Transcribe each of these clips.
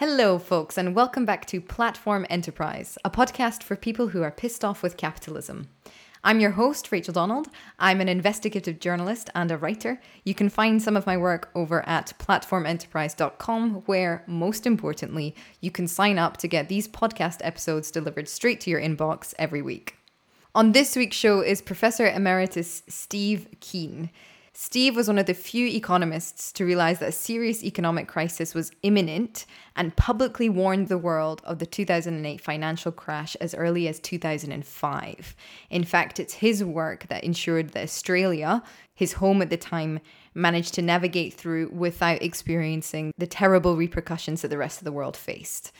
Hello, folks, and welcome back to Platform Enterprise, a podcast for people who are pissed off with capitalism. I'm your host, Rachel Donald. I'm an investigative journalist and a writer. You can find some of my work over at platformenterprise.com, where, most importantly, you can sign up to get these podcast episodes delivered straight to your inbox every week. On this week's show is Professor Emeritus Steve Keen. Steve was one of the few economists to realize that a serious economic crisis was imminent and publicly warned the world of the 2008 financial crash as early as 2005. In fact, it's his work that ensured that Australia, his home at the time, managed to navigate through without experiencing the terrible repercussions that the rest of the world faced.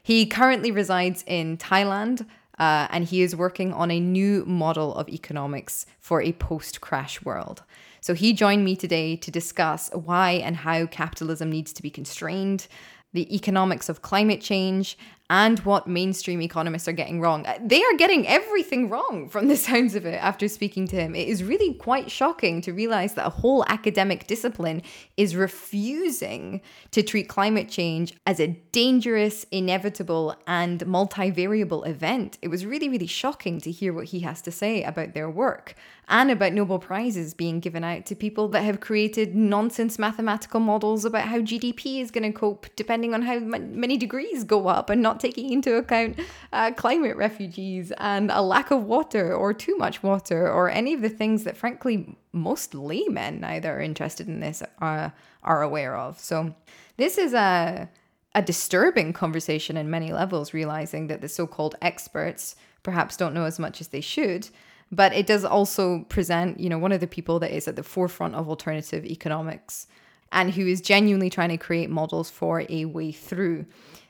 He currently resides in Thailand, uh, and he is working on a new model of economics for a post crash world. So he joined me today to discuss why and how capitalism needs to be constrained, the economics of climate change, and what mainstream economists are getting wrong. Uh, they are getting everything wrong from the sounds of it after speaking to him. It is really quite shocking to realize that a whole academic discipline is refusing to treat climate change as a dangerous, inevitable, and multivariable event. It was really, really shocking to hear what he has to say about their work and about Nobel Prizes being given out to people that have created nonsense mathematical models about how GDP is going to cope depending on how many degrees go up and not taking into account uh, climate refugees and a lack of water or too much water or any of the things that, frankly, most laymen that are interested in this are, are aware of. So, this is a, a disturbing conversation in many levels, realizing that the so called experts perhaps don't know as much as they should but it does also present you know one of the people that is at the forefront of alternative economics and who is genuinely trying to create models for a way through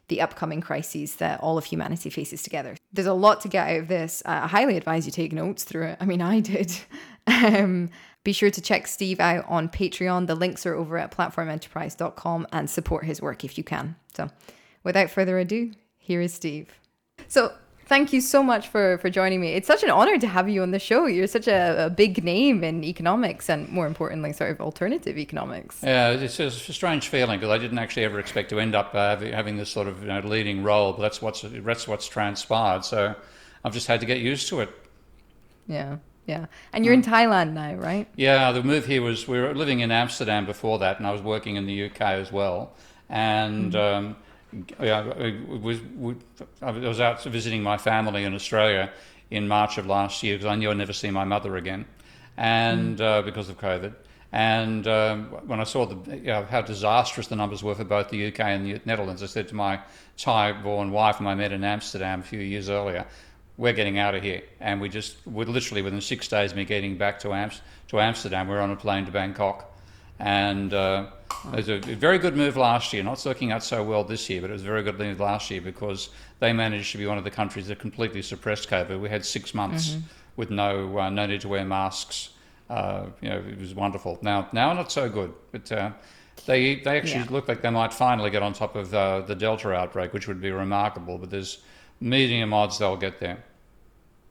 the upcoming crises that all of humanity faces together. There's a lot to get out of this. I highly advise you take notes through it. I mean, I did. um, be sure to check Steve out on Patreon. The links are over at platformenterprise.com and support his work if you can. So, without further ado, here is Steve. So, Thank you so much for, for joining me. It's such an honor to have you on the show. You're such a, a big name in economics and, more importantly, sort of alternative economics. Yeah, it's a, strange feeling because I didn't actually ever expect to end up uh, having this sort of you know, leading role, but that's what's that's what's transpired. So I've just had to get used to it. Yeah. Yeah. And you're in mm. Thailand now, right? Yeah, the move here was we were living in Amsterdam before that, and I was working in the UK as well. And mm-hmm. um, yeah, I was, I was out visiting my family in Australia in March of last year because I knew I'd never see my mother again, and mm. uh, because of COVID. And um, when I saw the, you know, how disastrous the numbers were for both the UK and the Netherlands, I said to my Thai-born wife, whom I met in Amsterdam a few years earlier, "We're getting out of here." And we just, we literally within six days of me getting back to, Am- to Amsterdam, we we're on a plane to Bangkok, and. Uh, it was a very good move last year. Not working out so well this year, but it was a very good move last year because they managed to be one of the countries that completely suppressed COVID. We had six months mm-hmm. with no uh, no need to wear masks. Uh, you know, it was wonderful. Now, now not so good, but. Uh, they, they actually yeah. look like they might finally get on top of uh, the Delta outbreak, which would be remarkable. But there's medium odds they'll get there.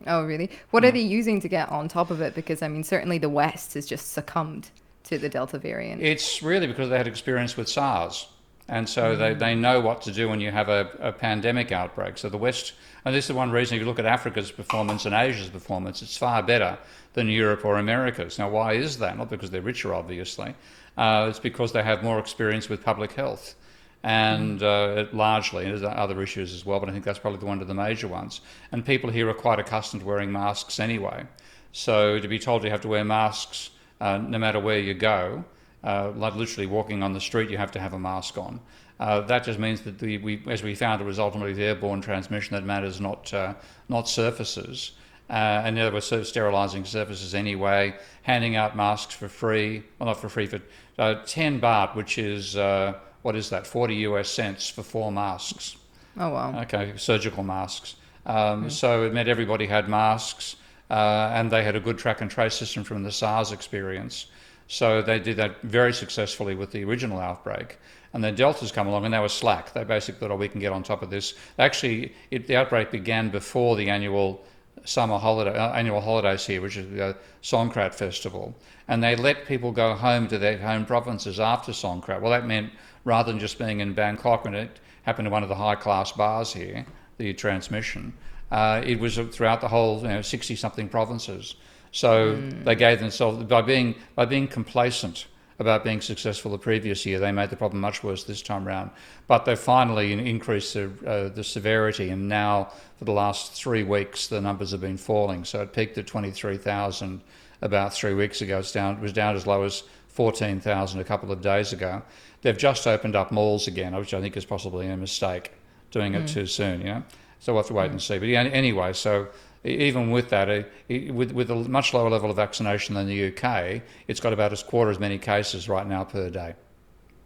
Oh, really? What are mm. they using to get on top of it? Because I mean, certainly the West has just succumbed to the Delta variant? It's really because they had experience with SARS. And so mm. they, they know what to do when you have a, a pandemic outbreak. So the West, and this is one reason if you look at Africa's performance and Asia's performance, it's far better than Europe or America's. Now, why is that? Not because they're richer, obviously. Uh, it's because they have more experience with public health and uh, largely, there's other issues as well, but I think that's probably one of the major ones. And people here are quite accustomed to wearing masks anyway. So to be told you have to wear masks uh, no matter where you go, uh, like literally walking on the street, you have to have a mask on. Uh, that just means that the, we, as we found, it was ultimately the airborne transmission that matters, not uh, not surfaces. Uh, and there were so sterilising surfaces anyway. Handing out masks for free, well, not for free, for uh, 10 baht, which is what is that, 40 US cents for four masks. Oh wow. Okay, surgical masks. Um, mm. So it meant everybody had masks uh, and they had a good track and trace system from the SARS experience. So they did that very successfully with the original outbreak. And then Delta's come along and they were slack. They basically thought, oh, we can get on top of this. Actually, it, the outbreak began before the annual summer holiday, uh, annual holidays here, which is the Songkran Festival. And they let people go home to their home provinces after Songkran. Well, that meant rather than just being in Bangkok, and it, happened to one of the high class bars here, the transmission. Uh, it was throughout the whole, you know, 60 something provinces. So mm. they gave themselves, by being, by being complacent about being successful the previous year, they made the problem much worse this time round. But they finally increased the, uh, the severity, and now for the last three weeks, the numbers have been falling. So it peaked at 23,000 about three weeks ago. It's down, it was down as low as 14,000 a couple of days ago. They've just opened up malls again, which I think is possibly a mistake, doing it mm. too soon, you know? So we'll have to wait and see. But yeah, anyway, so even with that, with, with a much lower level of vaccination than the UK, it's got about a quarter as many cases right now per day.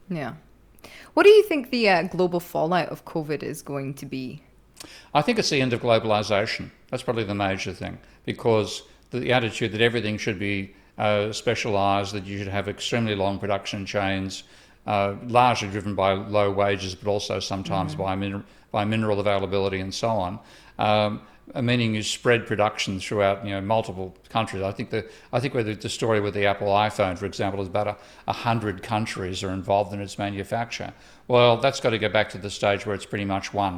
Yeah. What do you think the uh, global fallout of COVID is going to be? I think it's the end of globalization. That's probably the major thing because the attitude that everything should be uh, specialized, that you should have extremely long production chains, uh, largely driven by low wages, but also sometimes mm-hmm. by, min- by mineral availability and so on. Um, meaning you spread production throughout you know multiple countries. I think the I think with the story with the Apple iPhone, for example, is about a, hundred countries are involved in its manufacture. Well, that's got to go back to the stage where it's pretty much one.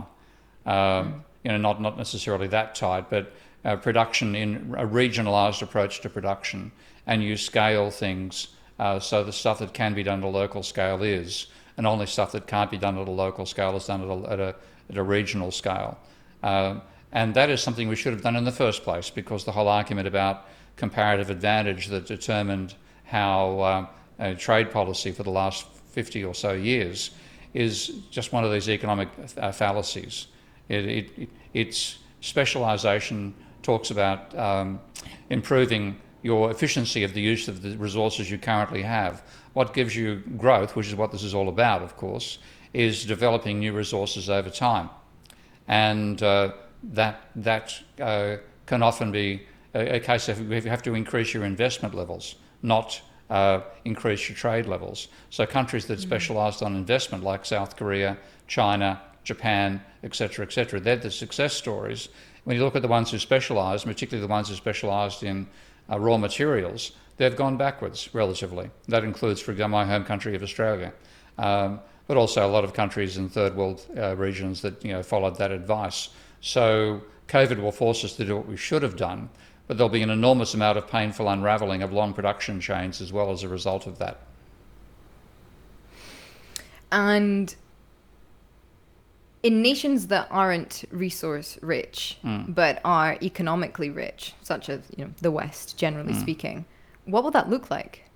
Um, mm. You know, not not necessarily that tight, but uh, production in a regionalised approach to production, and you scale things uh, so the stuff that can be done at a local scale is, and only stuff that can't be done at a local scale is done at a at a, at a regional scale. Uh, and that is something we should have done in the first place because the whole argument about comparative advantage that determined how uh, trade policy for the last 50 or so years is just one of these economic uh, fallacies. It, it, it's specialisation talks about um, improving your efficiency of the use of the resources you currently have. What gives you growth, which is what this is all about, of course, is developing new resources over time. And uh, that that uh, can often be a, a, case of you have to increase your investment levels, not uh, increase your trade levels. So countries that mm-hmm. specialised on investment, like South Korea, China, Japan, etc., etc., they're the success stories. When you look at the ones who specialised, particularly the ones who specialised in uh, raw materials, they've gone backwards relatively. That includes, for example, my home country of Australia. Um, but also a lot of countries in third world uh, regions that you know followed that advice. So COVID will force us to do what we should have done, but there'll be an enormous amount of painful unraveling of long production chains as well as a result of that. And in nations that aren't resource rich mm. but are economically rich, such as you know the West, generally mm. speaking, what will that look like?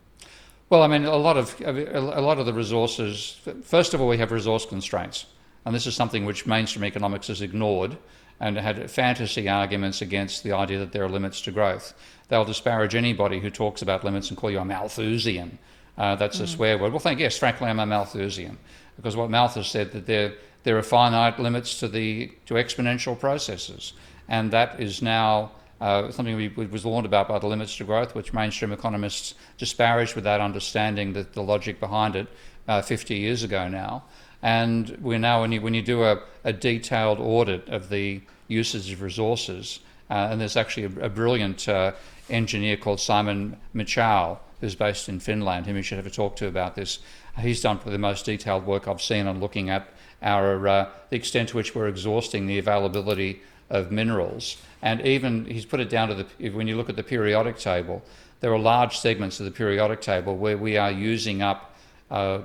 Well, I mean, a lot of a lot of the resources. First of all, we have resource constraints. And this is something which mainstream economics has ignored and had fantasy arguments against the idea that there are limits to growth. They'll disparage anybody who talks about limits and call you a Malthusian. Uh, that's mm. a swear word. Well, thank yes, frankly, I'm a Malthusian because what Malthus said that there there are finite limits to the to exponential processes, and that is now uh, something we, was warned about by the limits to growth, which mainstream economists disparaged without understanding the, the logic behind it uh, 50 years ago now. And we're now, when you, when you do a, a detailed audit of the usage of resources, uh, and there's actually a, a brilliant uh, engineer called Simon Michaux, who's based in Finland, whom you should have a talk to about this. He's done the most detailed work I've seen on looking at our uh, the extent to which we're exhausting the availability of minerals. And even he's put it down to the when you look at the periodic table, there are large segments of the periodic table where we are using up uh,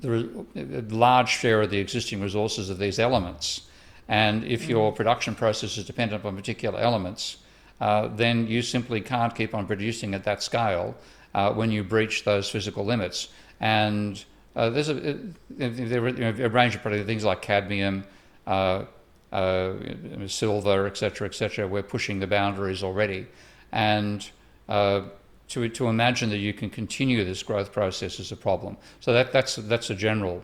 the large share of the existing resources of these elements. And if mm. your production process is dependent upon particular elements, uh, then you simply can't keep on producing at that scale uh, when you breach those physical limits. And uh, there's a, there are a range of things like cadmium, uh, silver, etc., etc. We're pushing the boundaries already. And uh, to, to imagine that you can continue this growth process is a problem. So that, that's, that's a general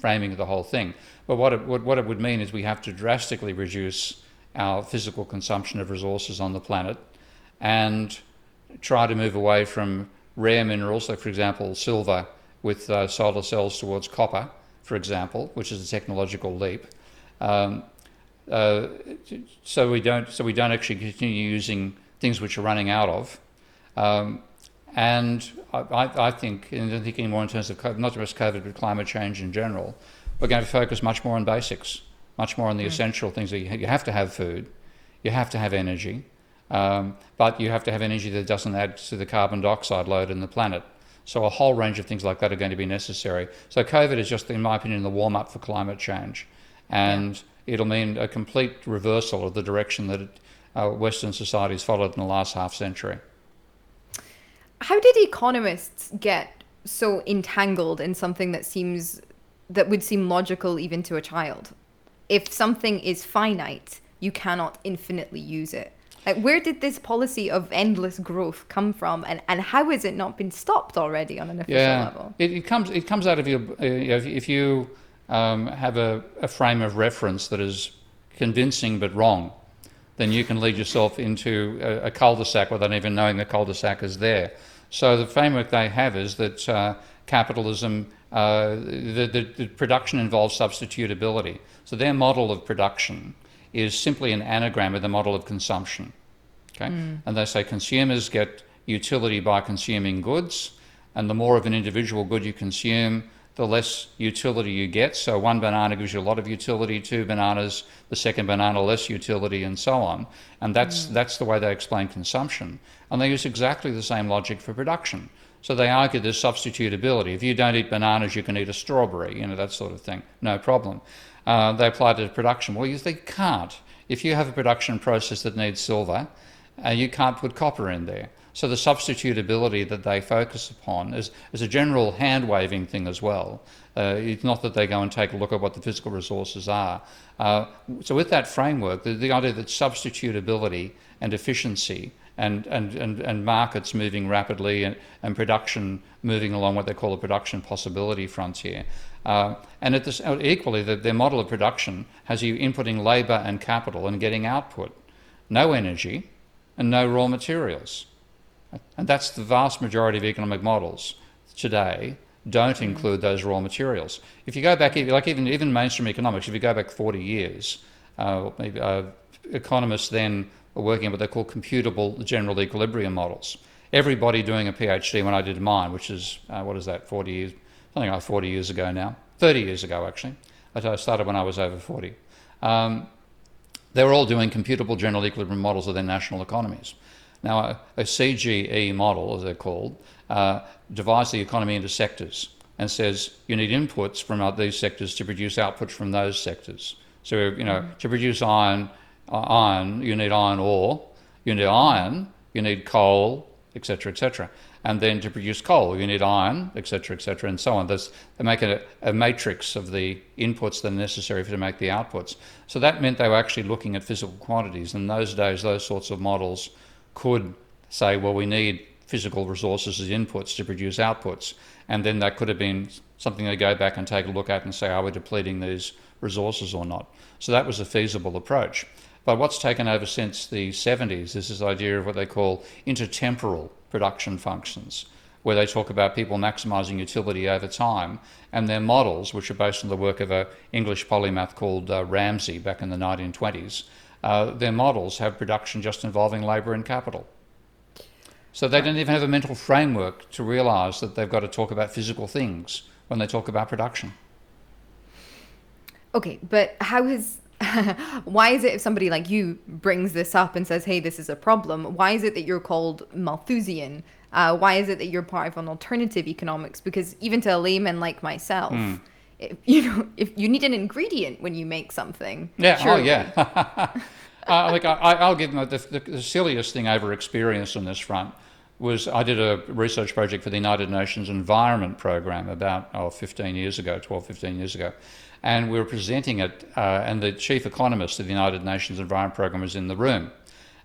framing of the whole thing. But what it, what, what it would mean is we have to drastically reduce our physical consumption of resources on the planet and try to move away from rare minerals, like, for example, silver with uh, solar cells towards copper, for example, which is a technological leap. Um, uh, so we don't so we don't actually continue using things which are running out of. Um, and I, I, think, and I'm thinking more in terms of not just COVID, but climate change in general, we're going to focus much more on basics, much more on the mm. essential things that you, you have to have food, you have to have energy, um, but you have to have energy that doesn't add to the carbon dioxide load in the planet. So a whole range of things like that are going to be necessary. So COVID is just, in my opinion, the warm up for climate change, and yeah. It'll mean a complete reversal of the direction that it, uh, Western societies followed in the last half century. How did economists get so entangled in something that seems that would seem logical even to a child? If something is finite, you cannot infinitely use it. Like, where did this policy of endless growth come from, and, and how has it not been stopped already on an official yeah, level? It, it comes it comes out of your uh, if you um, have a, a frame of reference that is convincing but wrong, then you can lead yourself into a, a cul-de-sac without even knowing the cul-de-sac is there. So the framework they have is that uh, capitalism, uh, the, the, the, production involves substitutability. So their model of production is simply an anagram of the model of consumption. Okay? Mm. And they say consumers get utility by consuming goods, and the more of an individual good you consume, the less utility you get. So one banana gives you a lot of utility, two bananas, the second banana less utility, and so on. And that's mm. that's the way they explain consumption. And they use exactly the same logic for production. So they argue there's substitutability. If you don't eat bananas, you can eat a strawberry, you know, that sort of thing. No problem. Uh, they apply it to production. Well, you, they can't. If you have a production process that needs silver, uh, you can't put copper in there. So the substitutability that they focus upon is, is a general hand waving thing as well. Uh, it's not that they go and take a look at what the physical resources are. Uh, so with that framework, the, the idea that substitutability and efficiency and, and, and, and markets moving rapidly and, and production moving along what they call a production possibility frontier. Uh, and at this, equally, the, their model of production has you inputting labour and capital and getting output, no energy, and no raw materials. And that's the vast majority of economic models today don't include those raw materials. If you go back, like even, even mainstream economics, if you go back 40 years, uh, uh, economists then were working on what they call computable general equilibrium models. Everybody doing a PhD when I did mine, which is, uh, what is that, 40 years, something like 40 years ago now, 30 years ago actually. I started when I was over 40. Um, they were all doing computable general equilibrium models of their national economies. Now, a, a CGE model, as they're called, uh, divides the economy into sectors and says you need inputs from these sectors to produce outputs from those sectors. So, you know, mm-hmm. to produce iron, uh, iron, you need iron ore. You need iron, you need coal, etc., etc. And then to produce coal, you need iron, etc., etc., and so on. There's, they make a, a, matrix of the inputs that are necessary to make the outputs. So that meant they were actually looking at physical quantities. In those days, those sorts of models could say, well, we need physical resources as inputs to produce outputs. And then that could have been something they go back and take a look at and say, are we depleting these resources or not? So that was a feasible approach. But what's taken over since the 70s is this idea of what they call intertemporal production functions, where they talk about people maximising utility over time. And their models, which are based on the work of an English polymath called uh, Ramsey back in the 1920s, uh, their models have production just involving labour and capital. So they don't even have a mental framework to realise that they've got to talk about physical things when they talk about production. Okay, but how has why is it if somebody like you brings this up and says, hey, this is a problem, why is it that you're called Malthusian? Uh, why is it that you're part of an alternative economics? Because even to a layman like myself, mm. If, you know, if you need an ingredient when you make something. Yeah, oh, surely. oh yeah. uh, like I, will give them the, the, the silliest thing I ever experienced on this front was I did a research project for the United Nations Environment Program about oh, 15 years ago, 12, 15 years ago and we were presenting it, uh, and the chief economist of the United Nations Environment Programme was in the room,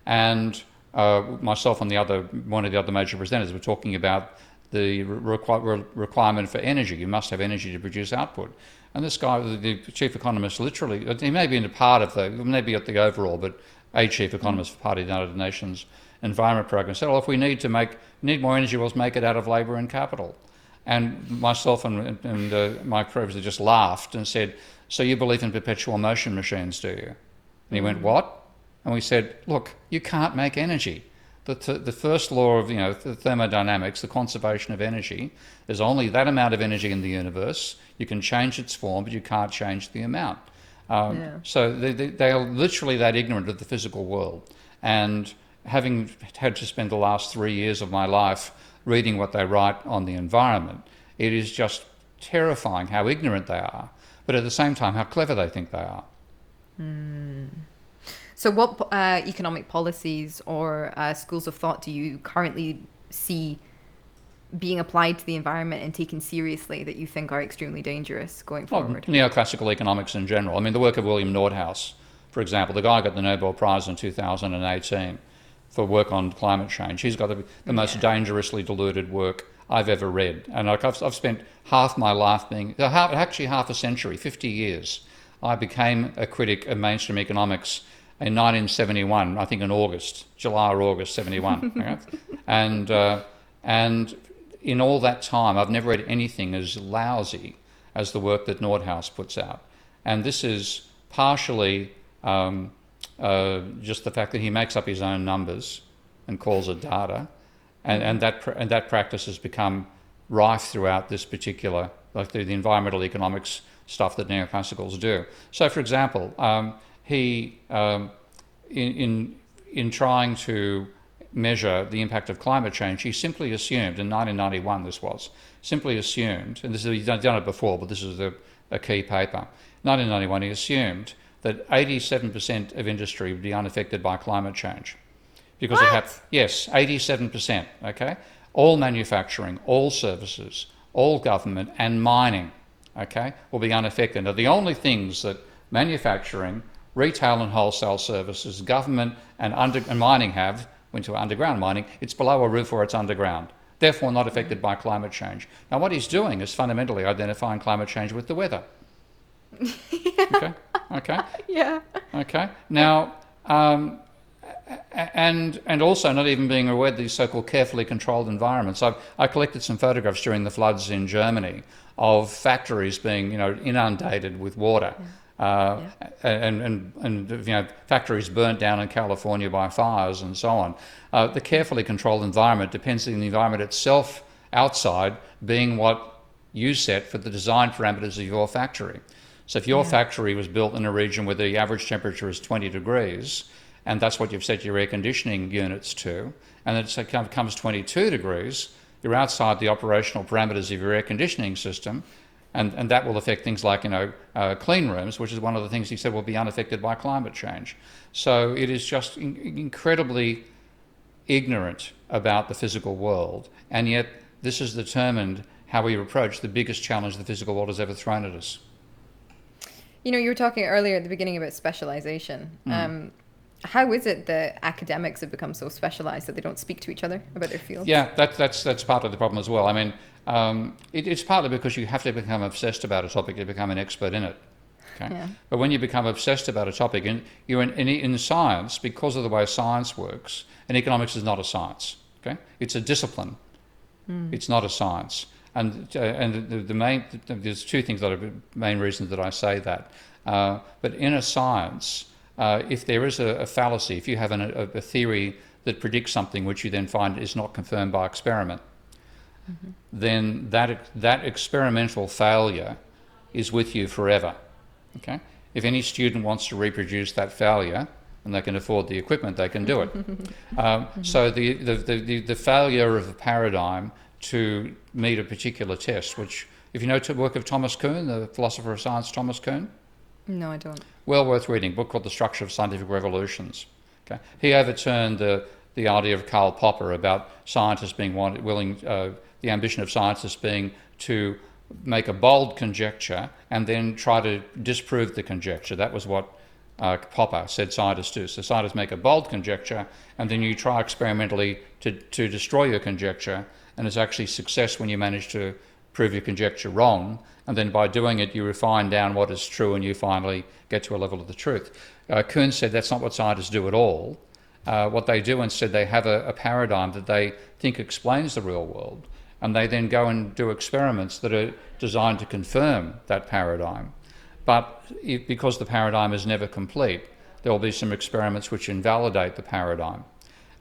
and uh, myself and the other one of the other major presenters were talking about the requ- requirement for energy. You must have energy to produce output. And this guy, the chief economist, literally, he may be in a part of the, maybe at the overall, but a chief economist for part of the United Nations Environment Programme said, well, if we need to make need more energy, we'll make it out of labour and capital. And myself and, and uh, my professor just laughed and said, So you believe in perpetual motion machines, do you? And he went. What? And we said, Look, you can't make energy. The, th- the first law of you know the thermodynamics, the conservation of energy, there's only that amount of energy in the universe. You can change its form, but you can't change the amount. Um, Yeah. So they, they, they are literally that ignorant of the physical world. And having had to spend the last three years of my life reading what they write on the environment, it is just terrifying how ignorant they are, but at the same time, how clever they think they are. So, what uh, economic policies or uh, schools of thought do you currently see being applied to the environment and taken seriously that you think are extremely dangerous going Well, forward? neoclassical economics in general. I mean, the work of William Nordhaus, for example, the guy got the Nobel Prize in 2018 for work on climate change. He's got the, the most Yeah. dangerously deluded work I've ever read. And like I've, I've spent half my life being, half, actually half a century, 50 years. I became a critic of mainstream economics in 1971, I think in August, July or August 71. okay? And, uh, and in all that time, I've never read anything as lousy as the work that Nordhaus puts out. And this is partially um, uh, just the fact that he makes up his own numbers and calls it data. And, and, that, pr- and that practice has become rife throughout this particular, like the, the environmental economics stuff that neoclassicals do. So, for example, um, he, um, in, in, in trying to measure the impact of climate change, he simply assumed, in 1991 this was, simply assumed, and this is, he's done, done it before, but this is a, a key paper. 1991, he assumed that 87% of industry would be unaffected by climate change. Because it What? hap- yes, 87%, okay? All manufacturing, all services, all government, and mining, okay, will be unaffected. Now, the only things that manufacturing, retail and wholesale services, government, and, under, and mining have, into underground mining, it's below a roof or it's underground, therefore not affected by climate change. Now, what he's doing is fundamentally identifying climate change with the weather. Okay, okay. yeah. Okay. Now, um, and and also not even being aware of these so-called carefully controlled environments. I I collected some photographs during the floods in Germany of factories being you know inundated with water. Uh, and, and, and you know factories burnt down in California by fires and so on. Uh, the carefully controlled environment depends on the environment itself outside being what you set for the design parameters of your factory. So if your factory was built in a region where the average temperature is 20 degrees, and that's what you've set your air conditioning units to, and it comes 22 degrees, you're outside the operational parameters of your air conditioning system, and, and that will affect things like you know uh, clean rooms, which is one of the things he said will be unaffected by climate change. So it is just in- incredibly ignorant about the physical world, and yet this has determined how we approach the biggest challenge the physical world has ever thrown at us. You know, you were talking earlier at the beginning about specialization. Um, how is it that academics have become so specialized that they don't speak to each other about their field? Yeah, that, that's that's part of the problem as well. I mean, um, it, it's partly because you have to become obsessed about a topic to become an expert in it. Okay? Yeah. But when you become obsessed about a topic, and you're in, in, in science, because of the way science works, and economics is not a science. Okay, it's a discipline. It's not a science. And uh, and the, the main there's two things that are the main reasons that I say that. Uh, but in a science, uh, if there is a, a fallacy, if you have an, a, a theory that predicts something which you then find is not confirmed by experiment, then that that experimental failure is with you forever. Okay. If any student wants to reproduce that failure and they can afford the equipment, they can do it. um, so the, the, the, the, the failure of a paradigm to meet a particular test, which, if you know the work of Thomas Kuhn, the philosopher of science, Thomas Kuhn, No, I don't. well worth reading. Book called The Structure of Scientific Revolutions. Okay, he overturned the the idea of Karl Popper about scientists being want, willing, uh, the ambition of scientists being to make a bold conjecture and then try to disprove the conjecture. That was what uh, Popper said scientists do. So scientists make a bold conjecture and then you try experimentally to, to destroy your conjecture, and it's actually success when you manage to prove your conjecture wrong, and then by doing it, you refine down what is true, and you finally get to a level of the truth. Uh, Kuhn said that's not what scientists do at all. Uh, what they do instead, they have a, a paradigm that they think explains the real world, and they then go and do experiments that are designed to confirm that paradigm. But if, because the paradigm is never complete, there will be some experiments which invalidate the paradigm.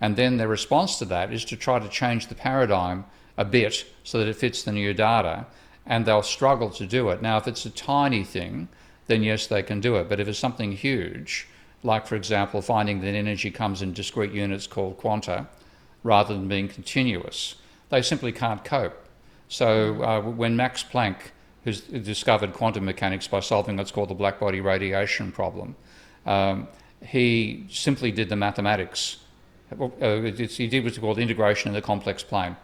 And then their response to that is to try to change the paradigm a bit so that it fits the new data, and they'll struggle to do it. Now, if it's a tiny thing, then yes, they can do it. But if it's something huge, like for example, finding that energy comes in discrete units called quanta rather than being continuous, they simply can't cope. So uh, when Max Planck, who's discovered quantum mechanics by solving what's called the blackbody radiation problem, um, he simply did the mathematics. Uh, he did what's called integration in the complex plane.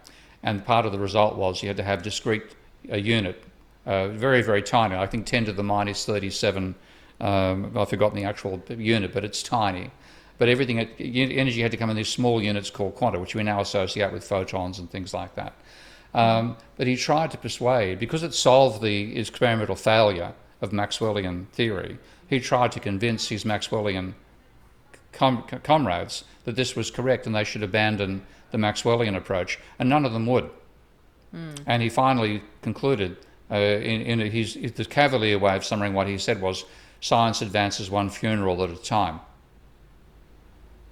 And part of the result was you had to have discrete a unit, uh, very, very tiny, I think 10 to the minus 37. Um, I've forgotten the actual unit, but it's tiny. But everything, energy had to come in these small units called quanta, which we now associate with photons and things like that. Um, but he tried to persuade, because it solved the experimental failure of Maxwellian theory, he tried to convince his Maxwellian com- comrades that this was correct and they should abandon the Maxwellian approach, and none of them would. Mm. And he finally concluded, uh, in, in his, the cavalier way of summarizing what he said was, science advances one funeral at a time.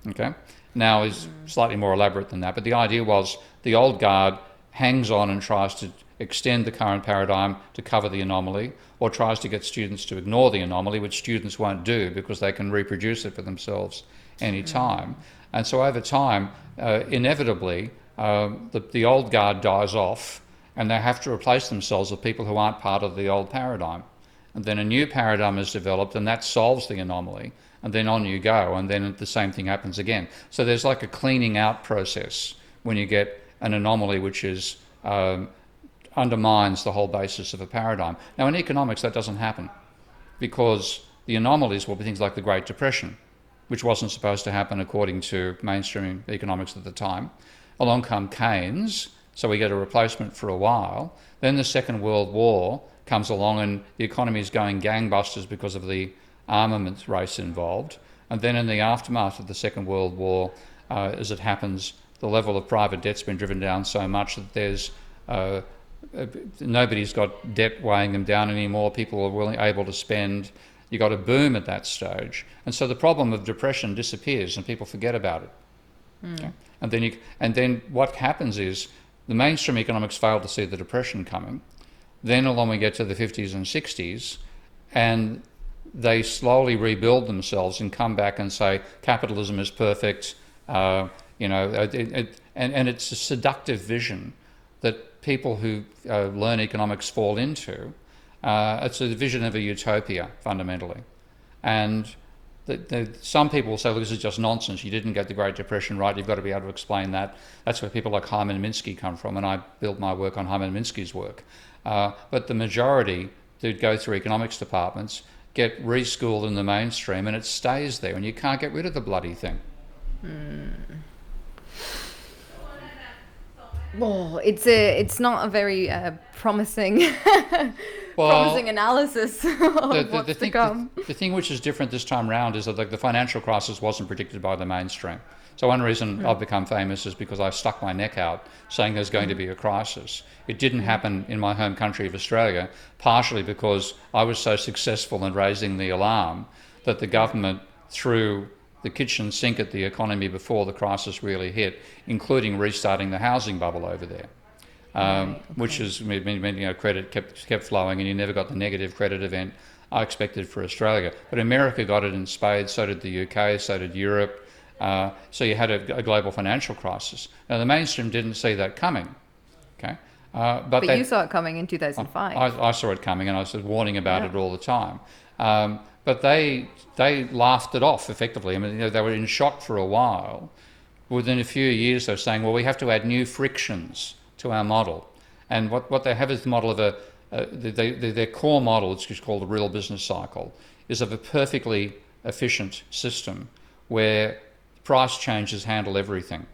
Okay? Now is mm. slightly more elaborate than that, but the idea was the old guard hangs on and tries to extend the current paradigm to cover the anomaly, or tries to get students to ignore the anomaly, which students won't do because they can reproduce it for themselves any mm. time. And so over time, uh, inevitably, uh, the, the old guard dies off and they have to replace themselves with people who aren't part of the old paradigm. And then a new paradigm is developed and that solves the anomaly. And then on you go, and then the same thing happens again. So there's like a cleaning out process when you get an anomaly which is um, undermines the whole basis of a paradigm. Now, in economics, that doesn't happen because the anomalies will be things like the Great Depression which wasn't supposed to happen according to mainstream economics at the time. Along come Keynes, so we get a replacement for a while. Then the Second World War comes along, and the economy is going gangbusters because of the armaments race involved. And then in the aftermath of the Second World War, uh, as it happens, the level of private debt's been driven down so much that there's uh, nobody's got debt weighing them down anymore. People are willing, able to spend. You got a boom at that stage, and so the problem of depression disappears, and people forget about it. Mm. Okay? And then you, and then what happens is the mainstream economics fail to see the depression coming. Then along we get to the 50s and 60s, and they slowly rebuild themselves and come back and say capitalism is perfect. Uh, you know, it, it, and, and it's a seductive vision that people who uh, learn economics fall into uh, it's a vision of a utopia, fundamentally. And the, the, some people say, well, this is just nonsense. You didn't get the Great Depression right. You've got to be able to explain that. That's where people like Hyman Minsky come from, and I built my work on Hyman Minsky's work. Uh, but the majority that go through economics departments get reschooled in the mainstream, and it stays there, and you can't get rid of the bloody thing. Mm. Well, it's a, it's not a very uh, promising well, promising analysis of the, the, the thing, the, the, thing which is different this time around is that like, the financial crisis wasn't predicted by the mainstream. So one reason mm. I've become famous is because I stuck my neck out saying there's going mm. to be a crisis. It didn't happen in my home country of Australia, partially because I was so successful in raising the alarm that the government, threw the kitchen sink at the economy before the crisis really hit, including restarting the housing bubble over there um, okay. which is meant you know credit kept kept flowing, and you never got the negative credit event I expected for Australia. But America got it in spades. So did the UK. So did Europe. Uh, so you had a, a, global financial crisis. Now the mainstream didn't see that coming. Okay. Uh, but, but they, you saw it coming in 2005. I, I, saw it coming, and I was warning about yeah. it all the time. Um, but they they laughed it off effectively. I mean, you know, they were in shock for a while. Within a few years, they were saying, "Well, we have to add new frictions to our model. And what, what they have is the model of a, uh, they, they, their core model, which is called the real business cycle, is of a perfectly efficient system where price changes handle everything.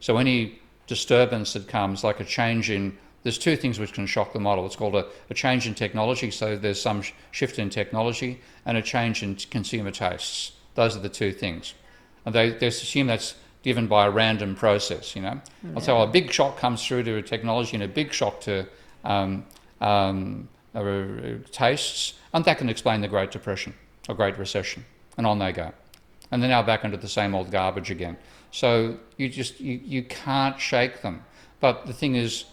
So any disturbance that comes, like a change in, there's two things which can shock the model. It's called a, a change in technology, so there's some sh- shift in technology, and a change in consumer tastes. Those are the two things. And they, they assume that's given by a random process. You know, yeah. I'll say, well, a big shock comes through to technology and a big shock to um, um, uh, tastes, and that can explain the Great Depression or Great Recession, and on they go. and they're now back into the same old garbage again. So you just you, you can't shake them. But the thing is,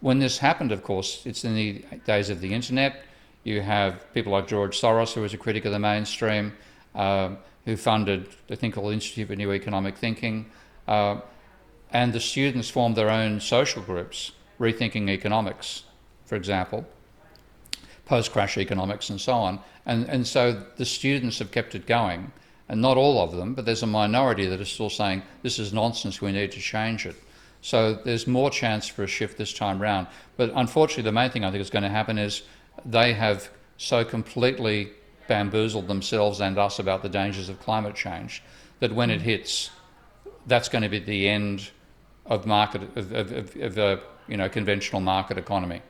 when this happened, of course, it's in the days of the internet. You have people like George Soros, who was a critic of the mainstream, uh, who funded the thing called Institute for New Economic Thinking. Uh, and the students formed their own social groups, rethinking economics, for example, post crash economics, and so on. And, and so the students have kept it going, and not all of them, but there's a minority that are still saying this is nonsense, we need to change it. So there's more chance for a shift this time round. But unfortunately, the main thing I think is going to happen is they have so completely bamboozled themselves and us about the dangers of climate change that when it hits, that's going to be the end of market of, of, of, of a you know conventional market economy.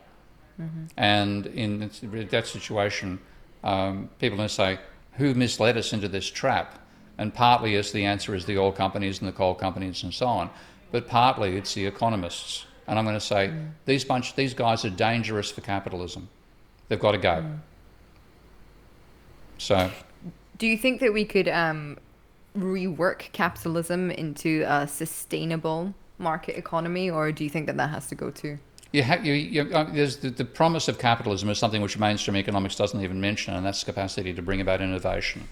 Mm-hmm. And in that situation, um, people are going to say, "Who misled us into this trap?" And partly, is the answer is the oil companies and the coal companies and so on, but partly it's the economists. And I'm going to say mm. these bunch these guys are dangerous for capitalism. They've got to go. Mm. So, do you think that we could um, rework capitalism into a sustainable market economy, or do you think that that has to go too? You have, you, you, uh, there's the, the, promise of capitalism is something which mainstream economics doesn't even mention, and that's the capacity to bring about innovation.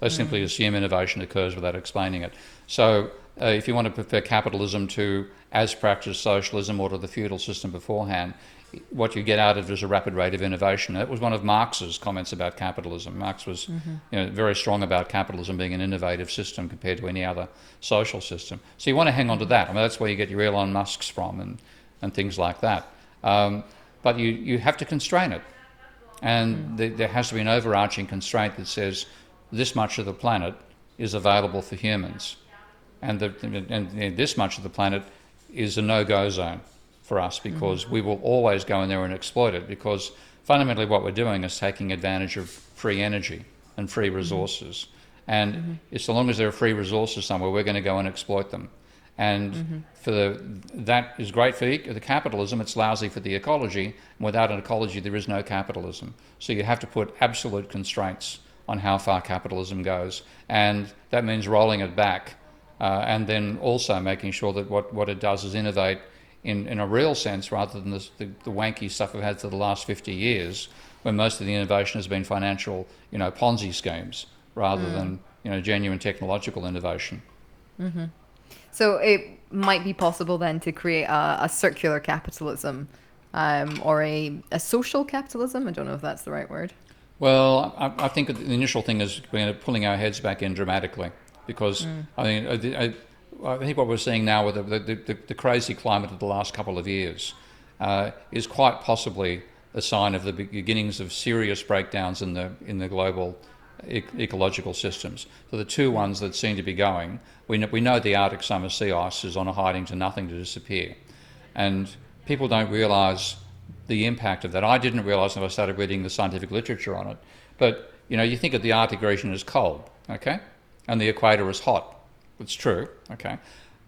They mm. simply assume innovation occurs without explaining it. So, uh, if you want to prefer capitalism to as practiced socialism or to the feudal system beforehand, what you get out of it is a rapid rate of innovation. That was one of Marx's comments about capitalism. Marx was mm-hmm. you know, very strong about capitalism being an innovative system compared to any other social system. So you want to hang on to that. I mean, that's where you get your Elon Musks from and, and things like that. Um, but you, you have to constrain it. And mm. there has to be an overarching constraint that says this much of the planet is available for humans. And, the, and this much of the planet is a no go zone for us because mm-hmm. we will always go in there and exploit it because fundamentally what we're doing is taking advantage of free energy and free mm-hmm. resources. Mm-hmm. And mm-hmm. so long as there are free resources somewhere, we're going to go and exploit them. And mm-hmm. for the, that is great for the capitalism. It's lousy for the ecology. And without an ecology, there is no capitalism. So you have to put absolute constraints on how far capitalism goes, and that means rolling it back, uh, and then also making sure that what, what it does is innovate in, in a real sense rather than the, the, the wanky stuff we've had for the last 50 years when most of the innovation has been financial, you know, Ponzi schemes rather mm. than, you know, genuine technological innovation. Mm-hmm. So it might be possible then to create a, a circular capitalism um, or a, a social capitalism. I don't know if that's the right word. Well, I, I think the initial thing is we're pulling our heads back in dramatically because mm. I mean, I, I think what we're seeing now with the, the, the, the crazy climate of the last couple of years uh, is quite possibly a sign of the beginnings of serious breakdowns in the in the global e- ecological systems. So the two ones that seem to be going, we know, we know the Arctic summer sea ice is on a hiding to nothing to disappear, and people don't realise the impact of that. I didn't realise until I started reading the scientific literature on it. But you know, you think of the Arctic region as cold, okay, and the equator is hot it's true, okay.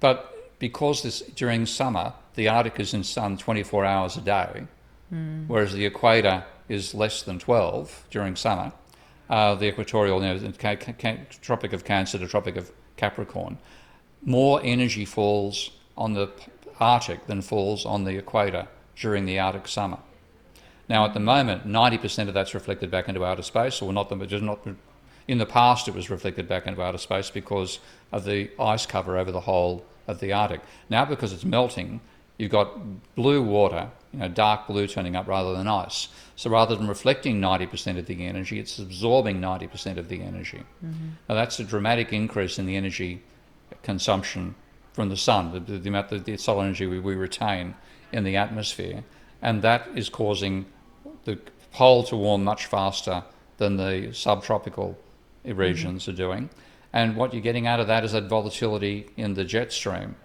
But because this during summer, the Arctic is in sun 24 hours a day, mm. whereas the equator is less than 12 during summer, uh, the equatorial, you know, ca- ca- Tropic of Cancer to Tropic of Capricorn, more energy falls on the Arctic than falls on the equator during the Arctic summer. Now, at the moment, 90% of that's reflected back into outer space, or not, the, just not in the past, it was reflected back into outer space because of the ice cover over the whole of the Arctic. Now, because it's melting, you've got blue water, you know, dark blue turning up rather than ice. So rather than reflecting 90% of the energy, it's absorbing 90% of the energy. Mm-hmm. Now, that's a dramatic increase in the energy consumption from the sun, the, the amount of the solar energy we, we retain in the atmosphere. And that is causing the pole to warm much faster than the subtropical regions mm-hmm. are doing. And what you're getting out of that is that volatility in the jet stream,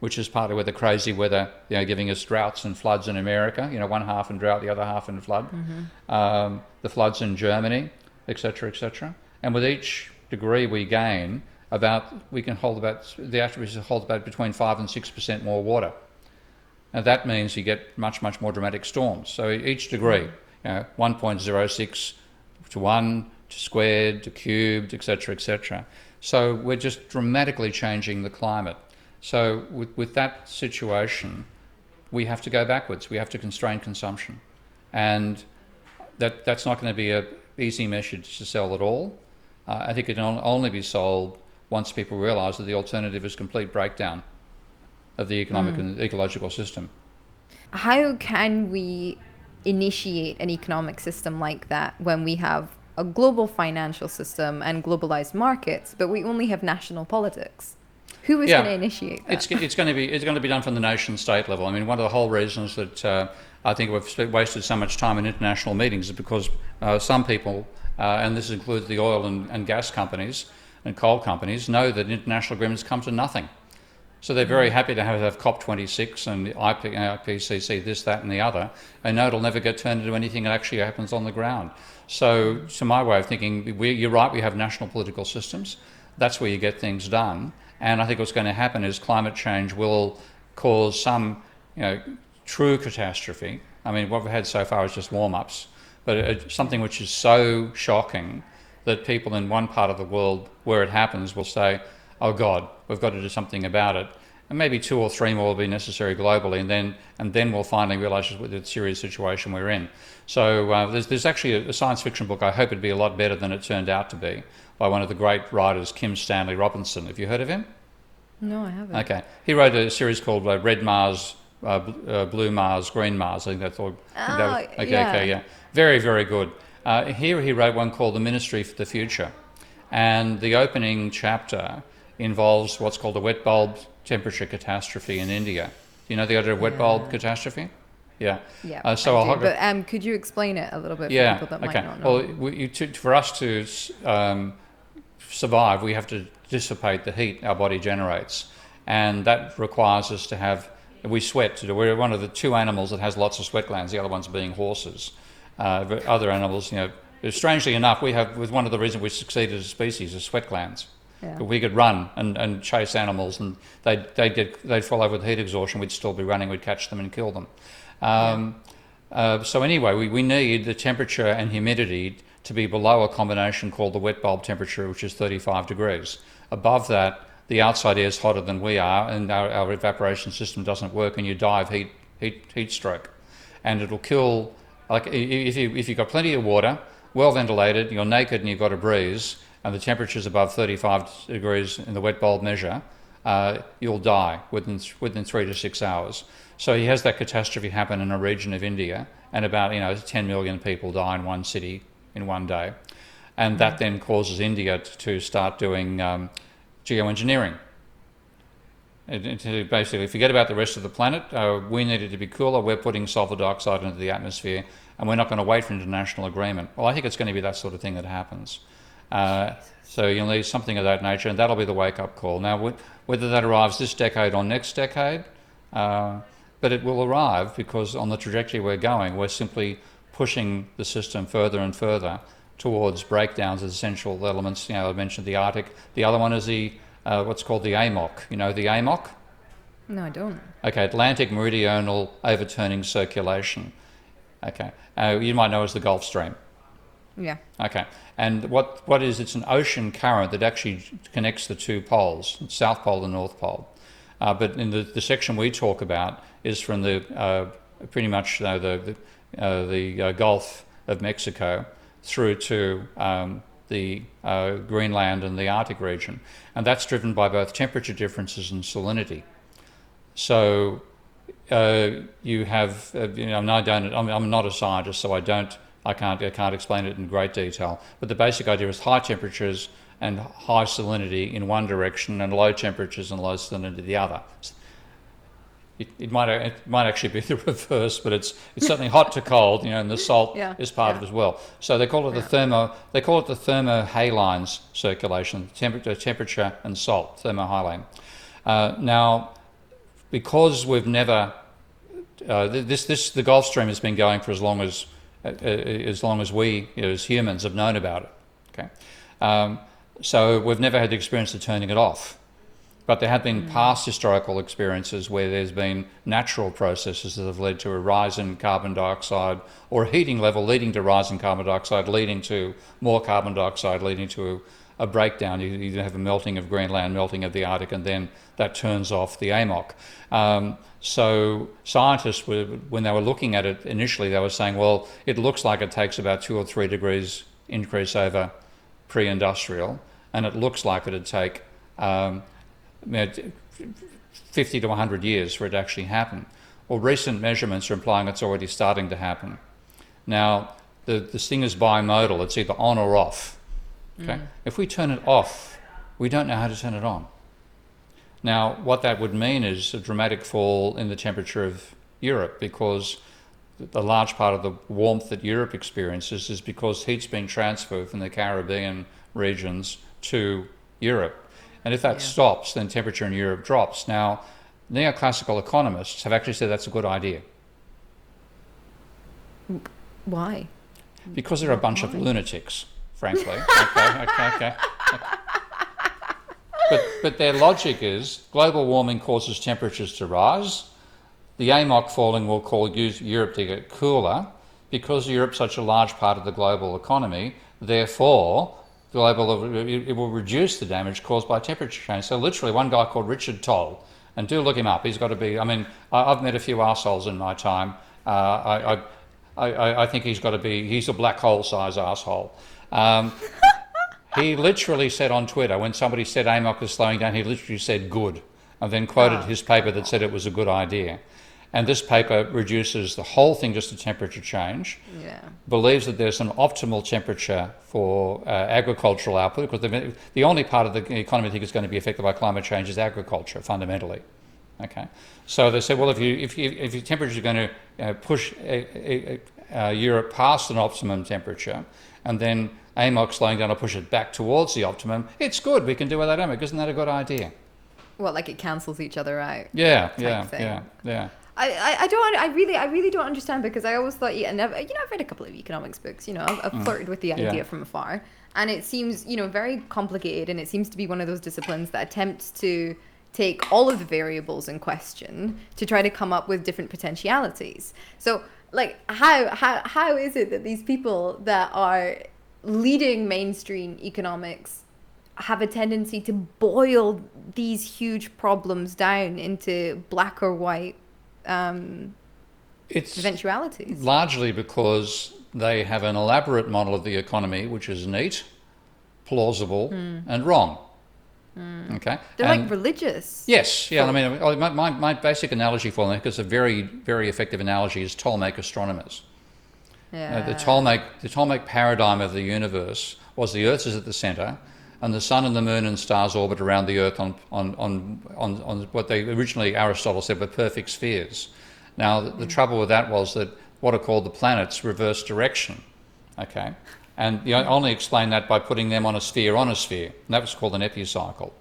which is partly where the crazy weather, you know, giving us droughts and floods in America, you know, one half in drought, the other half in flood, mm-hmm. um, the floods in Germany, etc., etc. And with each degree we gain, about we can hold about the attributes hold about between five and six percent more water. And that means you get much, much more dramatic storms. So each degree, you know, 1.06 to 1 to squared to cubed, etc., etc. So we're just dramatically changing the climate. So with, with that situation, we have to go backwards. We have to constrain consumption, and that that's not going to be a easy message to sell at all. Uh, I think it can only be sold once people realise that the alternative is complete breakdown of the economic mm. and ecological system. How can we initiate an economic system like that when we have a global financial system and globalized markets, but we only have national politics? Who is yeah. going to initiate that? It's, it's going to be it's going to be done from the nation state level. I mean, one of the whole reasons that uh, I think we've wasted so much time in international meetings is because uh, some people, uh, and this includes the oil and, and gas companies and coal companies, know that international agreements come to nothing. So they're very happy to have, have COP26 and IP, IPCC, this, that, and the other. They know it'll never get turned into anything that actually happens on the ground. So, to my way of thinking, we, you're right, we have national political systems. That's where you get things done. And I think what's going to happen is climate change will cause some, you know, true catastrophe. I mean, what we've had so far is just warm ups, but it, something which is so shocking that people in one part of the world where it happens will say, oh God, we've got to do something about it. And maybe two or three more will be necessary globally, and then and then we'll finally realise the serious situation we're in. So uh, there's, there's actually a, a, science fiction book. I hope it'd be a lot better than it turned out to be by one of the great writers, Kim Stanley Robinson. Have you heard of him? No, I haven't. Okay, he wrote a series called uh, Red Mars, uh, uh, Blue Mars, Green Mars. I think that's all. Oh, that okay, yeah. okay, yeah, very, very good. Uh, here he wrote one called The Ministry for the Future, and the opening chapter involves what's called a wet bulb temperature catastrophe in India. Do you know the idea of wet yeah. bulb catastrophe? Yeah. Yeah. Uh, so do, but um, could you explain it a little bit yeah, for people that okay. might not know? Well, we, to, for us to um, survive, we have to dissipate the heat our body generates, and that requires us to have. We sweat. To do, We're one of the two animals that has lots of sweat glands. The other ones being horses. Uh, other animals, you know, strangely enough, we have. With one of the reasons we succeeded as a species is sweat glands. Yeah. We could run and, and chase animals, and they'd, they'd, get, they'd fall over with heat exhaustion. We'd still be running. We'd catch them and kill them. Um, yeah. uh, so anyway, we, we need the temperature and humidity to be below a combination called the wet bulb temperature, which is 35 degrees. Above that, the outside air is hotter than we are, and our, our evaporation system doesn't work, and you die of heat, heat, heat stroke. And it'll kill, like if, you, if you've got plenty of water, well ventilated, you're naked and you've got a breeze, and the temperature is above 35 degrees in the wet bulb measure, uh, you'll die within, within three to six hours. So he has that catastrophe happen in a region of India, and about you know 10 million people die in one city in one day, and that then causes India to start doing um, geoengineering. To basically forget about the rest of the planet. Uh, we need it to be cooler. We're putting sulfur dioxide into the atmosphere, and we're not going to wait for international agreement. Well, I think it's going to be that sort of thing that happens. Uh, so you'll need something of that nature, and that'll be the wake up call. Now, whether that arrives this decade or next decade, uh, but it will arrive because on the trajectory we're going, we're simply pushing the system further and further towards breakdowns of essential elements. You know, I mentioned the Arctic. The other one is the uh, what's called the AMOC. You know the AMOC? No, I don't. Okay, Atlantic Meridional Overturning Circulation. Okay, uh, you might know as the Gulf Stream. Yeah. Okay. And what, what is it's an ocean current that actually connects the two poles, South Pole and North Pole. Uh, but in the, the section we talk about is from the uh, pretty much uh, the the, uh, the uh, Gulf of Mexico through to um, the uh, Greenland and the Arctic region, and that's driven by both temperature differences and salinity. So you have, you know, I don't, I'm, I'm not a scientist, so I don't I can't, I can't explain it in great detail. But the basic idea is high temperatures and high salinity in one direction and low temperatures and low salinity the other. It, it, might, it might actually be the reverse, but it's, it's something hot to cold, you know, and the salt yeah, is part yeah. of it as well. So they call it the thermo, they call it the thermohaline circulation, temperature, temperature and salt, thermohaline. Uh, now, because we've never, uh, this, this, the Gulf Stream has been going for as long as uh, uh, Uh, uh, as long as we as humans have known about it. Okay, um, so we've never had the experience of turning it off. But there have been hmm. past historical experiences where there's been natural processes that have led to a rise in carbon dioxide or a heating level leading to rise in carbon dioxide, leading to more carbon dioxide, leading to a, breakdown. You, you have a melting of Greenland, melting of the Arctic, and then that turns off the AMOC. Um, so scientists were, when they were looking at it initially, they were saying, well, it looks like it takes about two or three degrees increase over pre-industrial, and it looks like it'd take um, 50 to 100 years for it to actually happen. Well, recent measurements are implying it's already starting to happen. Now, the, this thing is bimodal, it's either on or off. Okay? Mm. If we turn it off, we don't know how to turn it on. Now, what that would mean is a dramatic fall in the temperature of Europe because the large part of the warmth that Europe experiences is because heat's been transferred from the Caribbean regions to Europe. And if that yeah. stops, then temperature in Europe drops. Now, neoclassical economists have actually said that's a good idea. Why? Because they're a bunch Why? of lunatics, frankly. okay, okay, okay. But, but their logic is global warming causes temperatures to rise. The AMOC falling will cause Europe to get cooler. Because Europe's such a large part of the global economy, therefore, global, it will reduce the damage caused by temperature change. So literally, one guy called Richard Tol, and do look him up. He's got to be. I mean, I, have met a few assholes in my time. Uh, I, I, I, I, think he's got to be. He's a black hole size asshole. Um, he literally said on Twitter when somebody said AMOC is slowing down, he literally said good, and then quoted oh. his paper that said it was a good idea. And this paper reduces the whole thing just to temperature change. Yeah. Believes that there's an optimal temperature for uh, agricultural output because the, the only part of the economy I think is going to be affected by climate change is agriculture fundamentally. Okay. So they said, well, if you if you, if your temperature is going to uh, push uh, uh, Europe past an optimum temperature, and then AMOC slowing down will push it back towards the optimum, it's good. We can do without AMOC. Isn't that a good idea? Well, like it cancels each other out. Yeah, yeah, thing. yeah, yeah. I, I, I don't I really I really don't understand because I always thought yeah and I've, you know I've read a couple of economics books you know I've, I've mm. flirted with the idea yeah. from afar and it seems you know very complicated and it seems to be one of those disciplines that attempts to take all of the variables in question to try to come up with different potentialities so like how how how is it that these people that are leading mainstream economics have a tendency to boil these huge problems down into black or white um, it's eventualities? Largely because they have an elaborate model of the economy which is neat, plausible, mm. and wrong. Mm. Okay, they're and like religious. Yes, yeah. I mean, my, my, my basic analogy for them, because a very very effective analogy, is Ptolemaic astronomers. Yeah. Uh, the Ptolemaic the Ptolemaic paradigm of the universe was the Earth is at the center, and the sun and the moon and stars orbit around the earth on, on, on, on, on what they originally Aristotle said were perfect spheres. Now, the, the, trouble with that was that what are called the planets reverse direction. Okay? And you only explain that by putting them on a sphere on a sphere. And that was called an epicycle.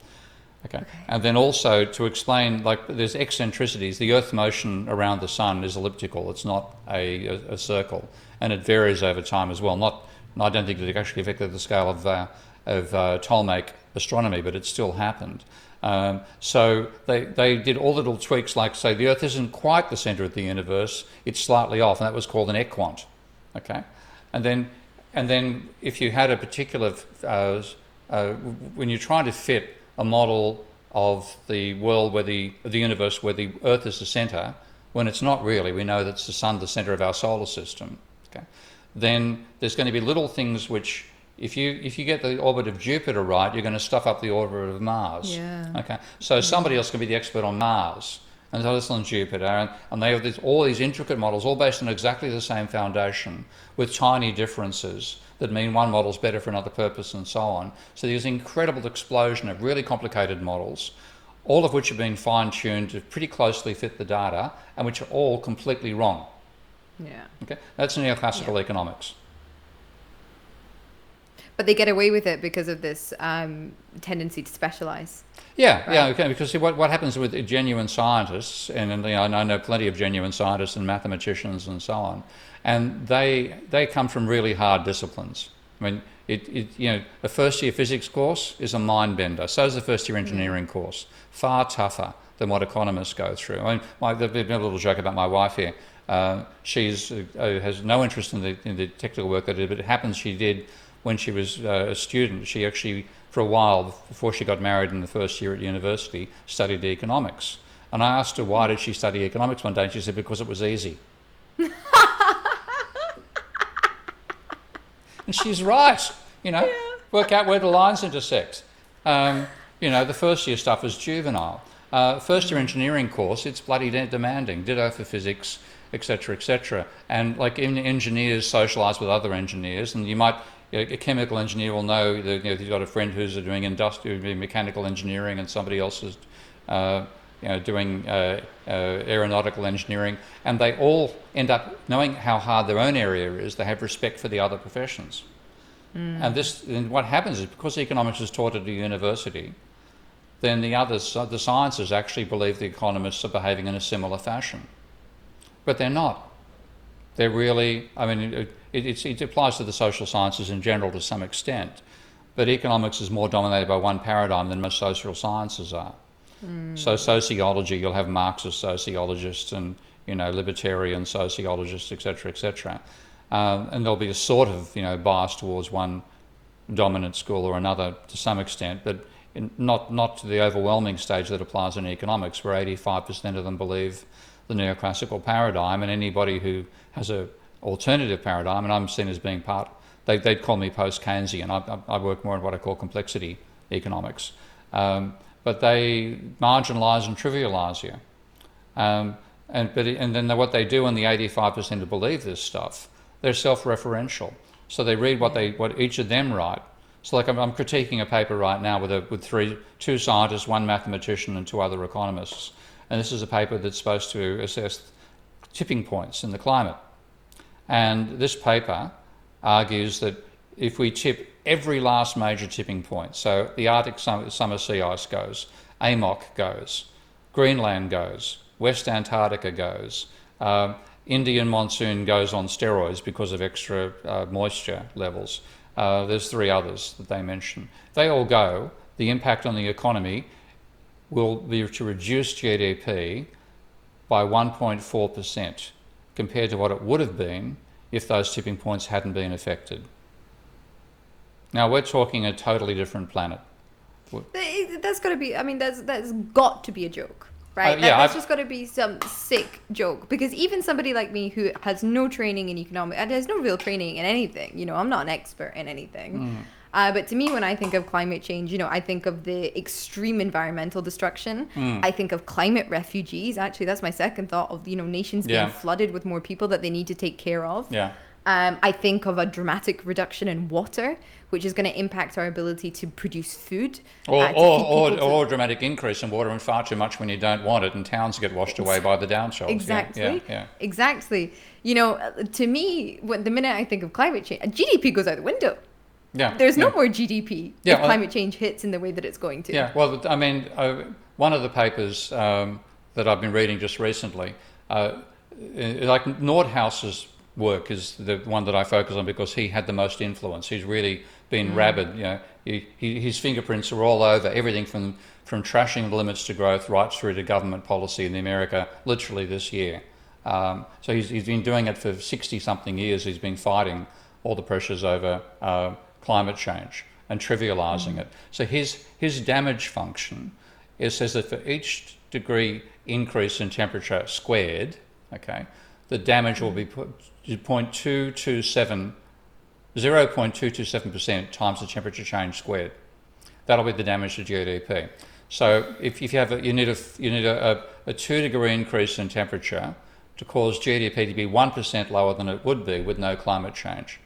Okay. okay. And then also to explain, like, there's eccentricities. The Earth motion around the sun is elliptical, it's not a, a, a circle. And it varies over time as well. Not, I don't think it actually affected the scale of. Uh, of uh, Ptolemaic astronomy, but it still happened. Um, so they, they did all the little tweaks, like say the Earth isn't quite the center of the universe; it's slightly off, and that was called an equant. Okay, and then and then if you had a particular uh, uh, when you're trying to fit a model of the world where the the universe where the Earth is the center, when it's not really, we know that's the sun the center of our solar system. Okay, then there's going to be little things which if you if you get the orbit of Jupiter right, you're going to stuff up the orbit of Mars. Yeah. Okay. So somebody else can be the expert on Mars and so this on Jupiter, and, and they have all these intricate models, all based on exactly the same foundation, with tiny differences that mean one model is better for another purpose, and so on. So there's an incredible explosion of really complicated models, all of which have been fine-tuned to pretty closely fit the data, and which are all completely wrong. Yeah. Okay. That's neoclassical yeah. economics but they get away with it because of this um, tendency to specialize. Yeah, right? yeah, okay. Because see, what what happens with genuine scientists, and, and you know, I know plenty of genuine scientists and mathematicians and so on, and they they come from really hard disciplines. I mean, it, it you know the first year physics course is a mind bender. So is the first year engineering course. Far tougher than what economists go through. I mean, my, there's been a little joke about my wife here. Uh, she's uh, has no interest in the, in the technical work that I did, but it happens she did when she was uh, a student. She actually, for a while before she got married in the first year at university, studied economics. And I asked her why did she study economics one day, and she said because it was easy. and she's right. You know, yeah. work out where the lines intersect. Um, you know, the first year stuff is juvenile. Uh, first year engineering course, it's bloody demanding. Ditto for physics, etc., etc. And like engineers socialise with other engineers, and you might a chemical engineer will know that you know, he's got a friend who's doing industrial mechanical engineering, and somebody else is. Uh, you know, doing uh, uh, aeronautical engineering, and they all end up knowing how hard their own area is. They have respect for the other professions, mm. and this. And what happens is because economics is taught at a university, then the others, the sciences, actually believe the economists are behaving in a similar fashion, but they're not. They're really. I mean, it, it, it applies to the social sciences in general to some extent, but economics is more dominated by one paradigm than most social sciences are. Mm. So sociology, you'll have Marxist sociologists and you know libertarian sociologists, etc., etc., um, and there'll be a sort of you know bias towards one dominant school or another to some extent, but in, not not to the overwhelming stage that applies in economics, where 85% of them believe the neoclassical paradigm, and anybody who has a alternative paradigm, and I'm seen as being part. They, would call me post Keynesian. I, I, work more in what I call complexity economics. Um, but they marginalise and trivialise you. Um, and, but, and then what they do, and the 85% who believe this stuff, they're self-referential. So they read what they what each of them write. So like I'm, I'm critiquing a paper right now with a, with three two scientists, one mathematician, and two other economists. And this is a paper that's supposed to assess tipping points in the climate. And this paper argues that if we tip every last major tipping point. So the Arctic summer sea ice goes, AMOC goes, Greenland goes, West Antarctica goes, uh, Indian monsoon goes on steroids because of extra uh, moisture levels. Uh, there's three others that they mention. They all go. The impact on the economy will be to reduce GDP by 1.4% compared to what it would have been if those tipping points hadn't been affected. Now we're talking a totally different planet. That's got to be. I mean, that's that's got to be a joke, right? Uh, yeah, that, that's I've, just got to be some sick joke because even somebody like me who has no training in economics and has no real training in anything, you know, I'm not an expert in anything. Mm. Uh, but to me, when I think of climate change, you know, I think of the extreme environmental destruction. Mm. I think of climate refugees. Actually, that's my second thought of you know nations yeah. being flooded with more people that they need to take care of. Yeah. Um, I think of a dramatic reduction in water, which is going to impact our ability to produce food. Or, uh, or, or, or, a dramatic increase in water and far too much when you don't want it, and towns get washed away by the downshouts. Exactly. Yeah, yeah, yeah. Exactly. You know, to me, when, the minute I think of climate change, GDP goes out the window. Yeah. There's no yeah. more GDP yeah, if well, climate change hits in the way that it's going to. Yeah. Well, I mean, uh, one of the papers um, that I've been reading just recently, uh, like Nordhaus's work is the one that I focus on because he had the most influence. He's really been mm. rabid. You know, he, he, his fingerprints are all over everything from from trashing the limits to growth right through to government policy in America, literally this year. Um, so he's, he's been doing it for 60 something years. He's been fighting all the pressures over uh, climate change and trivializing it. So his, his damage function is says that for each degree increase in temperature squared, okay, the damage will be put 0.227, 0.227% times the temperature change squared. That'll be the damage to GDP. So if, if you have a, you need a you need a, a, a two degree increase in temperature to cause GDP to be one percent lower than it would be with no climate change.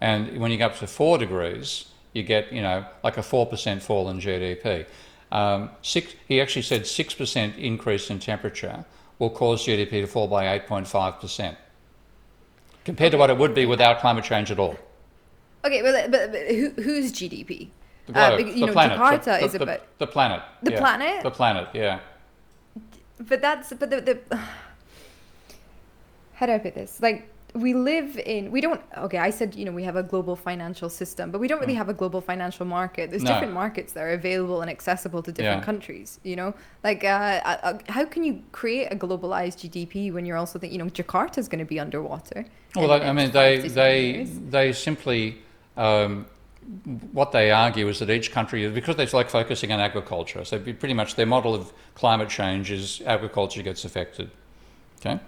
And when you go up to four degrees, you get you know like a four percent fall in GDP. Um, six, he actually said six percent increase in temperature will cause GDP to fall by eight point five percent compared to what it would be without climate change at all. Okay, but, but, but who, who's GDP? The globe, uh, you the know, planet, Jakarta the, the, is about the planet. The yeah. planet. The planet, yeah. But that's but the, the how do I put this? Like we live in we don't okay i said you know we have a global financial system but we don't really have a global financial market there's. No. different markets that are available and accessible to different Yeah. countries you know like uh, uh, uh, how can you create a globalized gdp when you're also thinking you know jakarta's going to be underwater Well, they, I mean, they they years. they simply um, what they argue is that each country, because they're like focusing on agriculture, so pretty much their model of climate change is agriculture gets affected. Okay,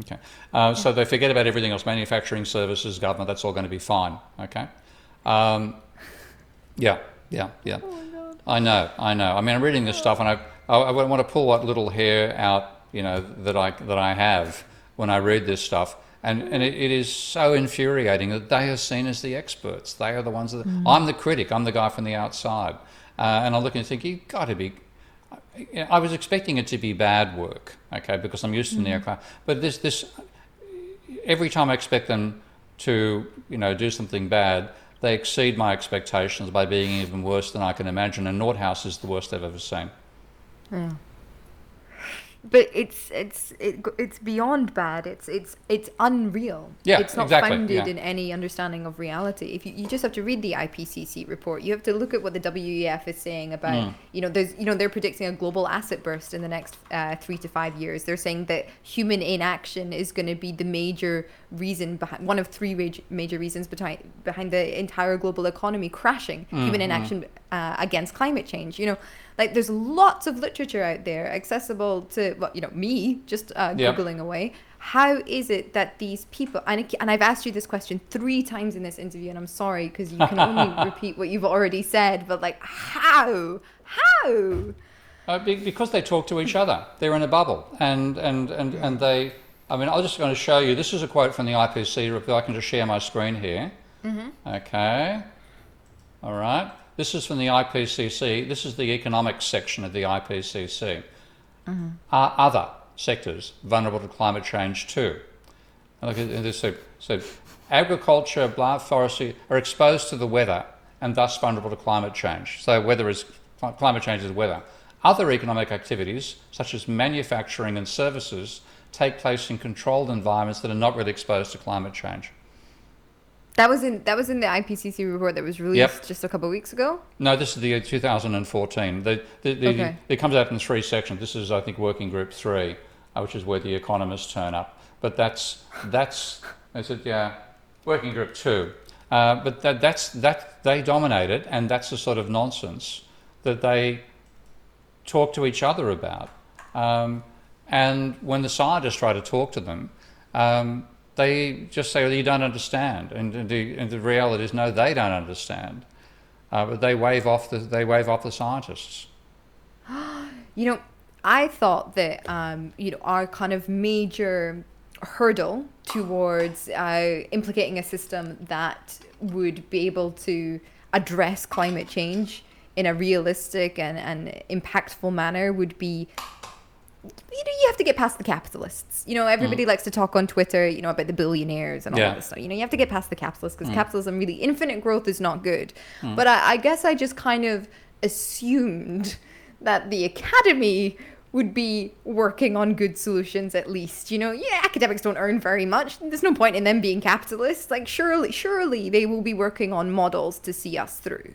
okay. Uh, so they forget about everything else: manufacturing, services, government. That's all going to be fine. Okay. Um, yeah, yeah, yeah. I know, I know. I mean, I'm reading this stuff, and I, I, I want to pull what little hair out, you know, that I that I have when I read this stuff, and and it, it is so infuriating that they are seen as the experts. They are the ones that I'm the critic. I'm the guy from the outside, uh, and I look and think you've got to be. I was expecting it to be bad work, okay, because I'm used to mm-hmm. the aircraft. But this this every time I expect them to, you know, do something bad, they exceed my expectations by being even worse than I can imagine. And Nordhaus is the worst I've ever seen. But it's it's it, it's beyond bad. It's it's it's unreal. Yeah, it's not exactly, founded yeah. in any understanding of reality. If you, you just have to read the ipcc report. You have to look at what the wef is saying about Mm. you know there's you know they're predicting a global asset burst in the next uh, three to five years. They're saying that human inaction is going to be the major reason behind one of three major, major reasons behind behind the entire global economy crashing. Mm, human inaction uh, against climate change you know like there's lots of literature out there accessible to well, you know me just uh, Yeah. googling away how is it that these people and, and i've asked you this question three times in this interview and i'm sorry because you can only repeat what you've already said but like how how Uh, because they talk to each other. They're in a bubble. And, and, and, and they, I mean, I'm just going to show you. This is a quote from the IPC report. I can just share my screen here. Okay. All right. This is from the IPCC. This is the economics section of the IPCC. Mm-hmm. Are other sectors vulnerable to climate change too? And Look at this. So, so agriculture, blah, forestry are exposed to the weather and thus vulnerable to climate change. So weather is climate change is weather. Other economic activities, such as manufacturing and services, take place in controlled environments that are not really exposed to climate change. That was in that was in the ipcc report that was released just a couple of weeks ago No, this is the 2014. The, the, the, Okay. It comes out in three sections. This is, I think, Working Group Three, uh, which is where the economists turn up. But that's that's I said, yeah, Working Group Two. Uh, but that, that's that they dominate it, and that's the sort of nonsense that they talk to each other about. Um, and when the scientists try to talk to them, um, they just say, well, "You don't understand," and, and, the, and the reality is, no, they don't understand. Uh, but they wave off the they wave off the scientists. You know, I thought that um, you know our kind of major hurdle towards uh, implicating a system that would be able to address climate change in a realistic and, and impactful manner would be you know you have to get past the capitalists. You know everybody mm. likes to talk on twitter you know about the billionaires and all Yeah. this stuff. You know you have to get past the capitalists because mm. capitalism really infinite growth is not good. Mm. But I, I guess i just kind of assumed that the academy would be working on good solutions at least. You know yeah academics don't earn very much. There's no point in them being capitalists. Like surely surely they will be working on models to see us through.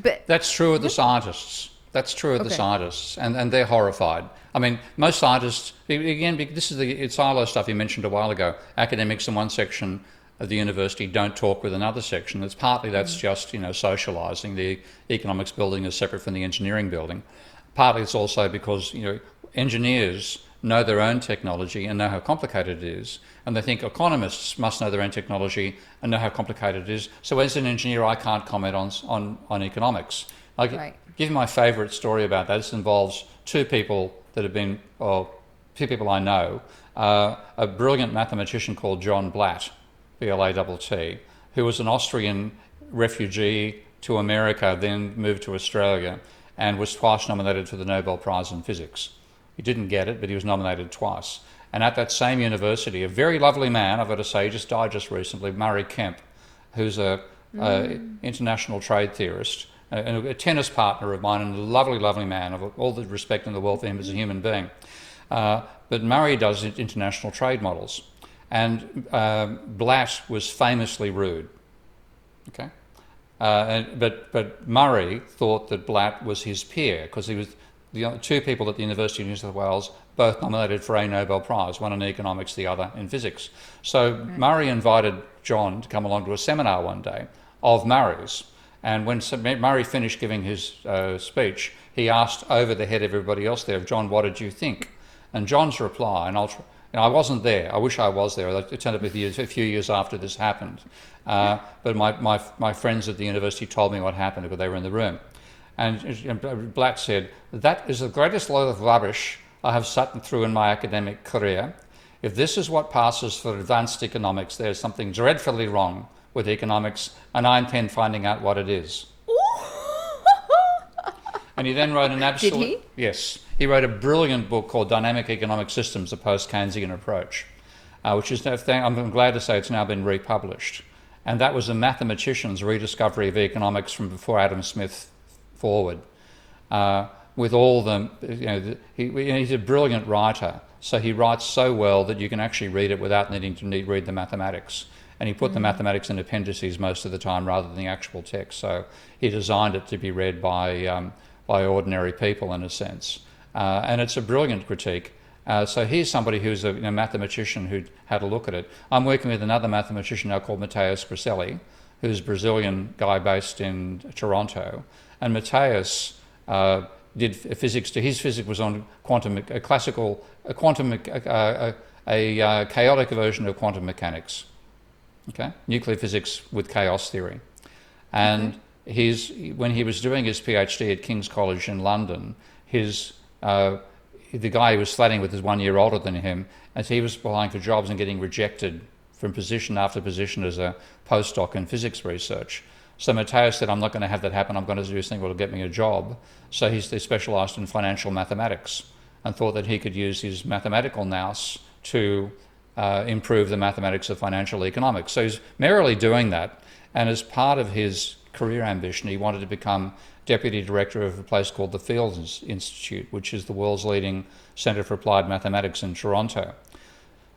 But That's true of the scientists. That's true of the scientists, and, and they're horrified. I mean, most scientists, again, this is the silo stuff you mentioned a while ago. Academics in one section of the university don't talk with another section. It's partly that's mm. just, you know, socialising. The economics building is separate from the engineering building. Partly it's also because, you know, engineers know their own technology and know how complicated it is. And they think economists must know their own technology and know how complicated it is. So as an engineer, I can't comment on, on, on economics. I Right. give you my favourite story about that. This involves two people that have been, or few people I know. Uh, a brilliant mathematician called John Blatt, B-L-A-T-T, who was an Austrian refugee to America, then moved to Australia, and was twice nominated for the Nobel Prize in Physics. He didn't get it, but he was nominated twice. And at that same university, a very lovely man, I've got to say, he just died just recently, Murray Kemp, who's a, a international trade theorist, a, a tennis partner of mine, and a lovely, lovely man. I've all the respect in the world for him as a human being. Uh, but Murray does international trade models. And uh, Blatt was famously rude. Okay? Uh, and, but, but Murray thought that Blatt was his peer because he was the two people at the University of New South Wales both nominated for a Nobel Prize, one in economics, the other in physics. So right. Murray invited John to come along to a seminar one day of Murray's. And when Murray finished giving his uh, speech, he asked over the head of everybody else there, John, what did you think? And John's reply, and I'll, know, I wasn't there. I wish I was there. It turned out to be a few years after this happened. Uh, but my, my, my friends at the university told me what happened because they were in the room. And Blatt said, That is the greatest load of rubbish I have sat through in my academic career. If this is what passes for advanced economics, there's something dreadfully wrong with economics, and I intend finding out what it is. and he then wrote an absolute. Did he? Yes. He wrote a brilliant book called Dynamic Economic Systems, a post Keynesian approach, uh, which is, now. I'm glad to say, it's now been republished. And that was a mathematician's rediscovery of economics from before Adam Smith forward. Uh, with all the, you know, the, he, he's a brilliant writer, so he writes so well that you can actually read it without needing to need, read the mathematics. And he put mm-hmm. the mathematics in appendices most of the time rather than the actual text. So he designed it to be read by, um, by ordinary people in a sense. Uh, and it's a brilliant critique. Uh, so here's somebody who's a you know, mathematician who had a look at it. I'm working with another mathematician now called Matheus Grasselli, who's a Brazilian guy based in Toronto. And Matheus uh, did physics. To his physics was on quantum, a classical, a quantum, a, a, a chaotic version of quantum mechanics. Okay, nuclear physics with chaos theory, and. His, when he was doing his PhD at King's College in London, his uh, the guy he was studying with is one year older than him, and so he was applying for jobs and getting rejected from position after position as a postdoc in physics research. So Matteo said, I'm not going to have that happen. I'm going to do this thing that will get me a job. So he specialized in financial mathematics and thought that he could use his mathematical nous to uh, improve the mathematics of financial economics. So he's merrily doing that. And as part of his career ambition, he wanted to become deputy director of a place called the Fields Institute, which is the world's leading centre for applied mathematics in Toronto.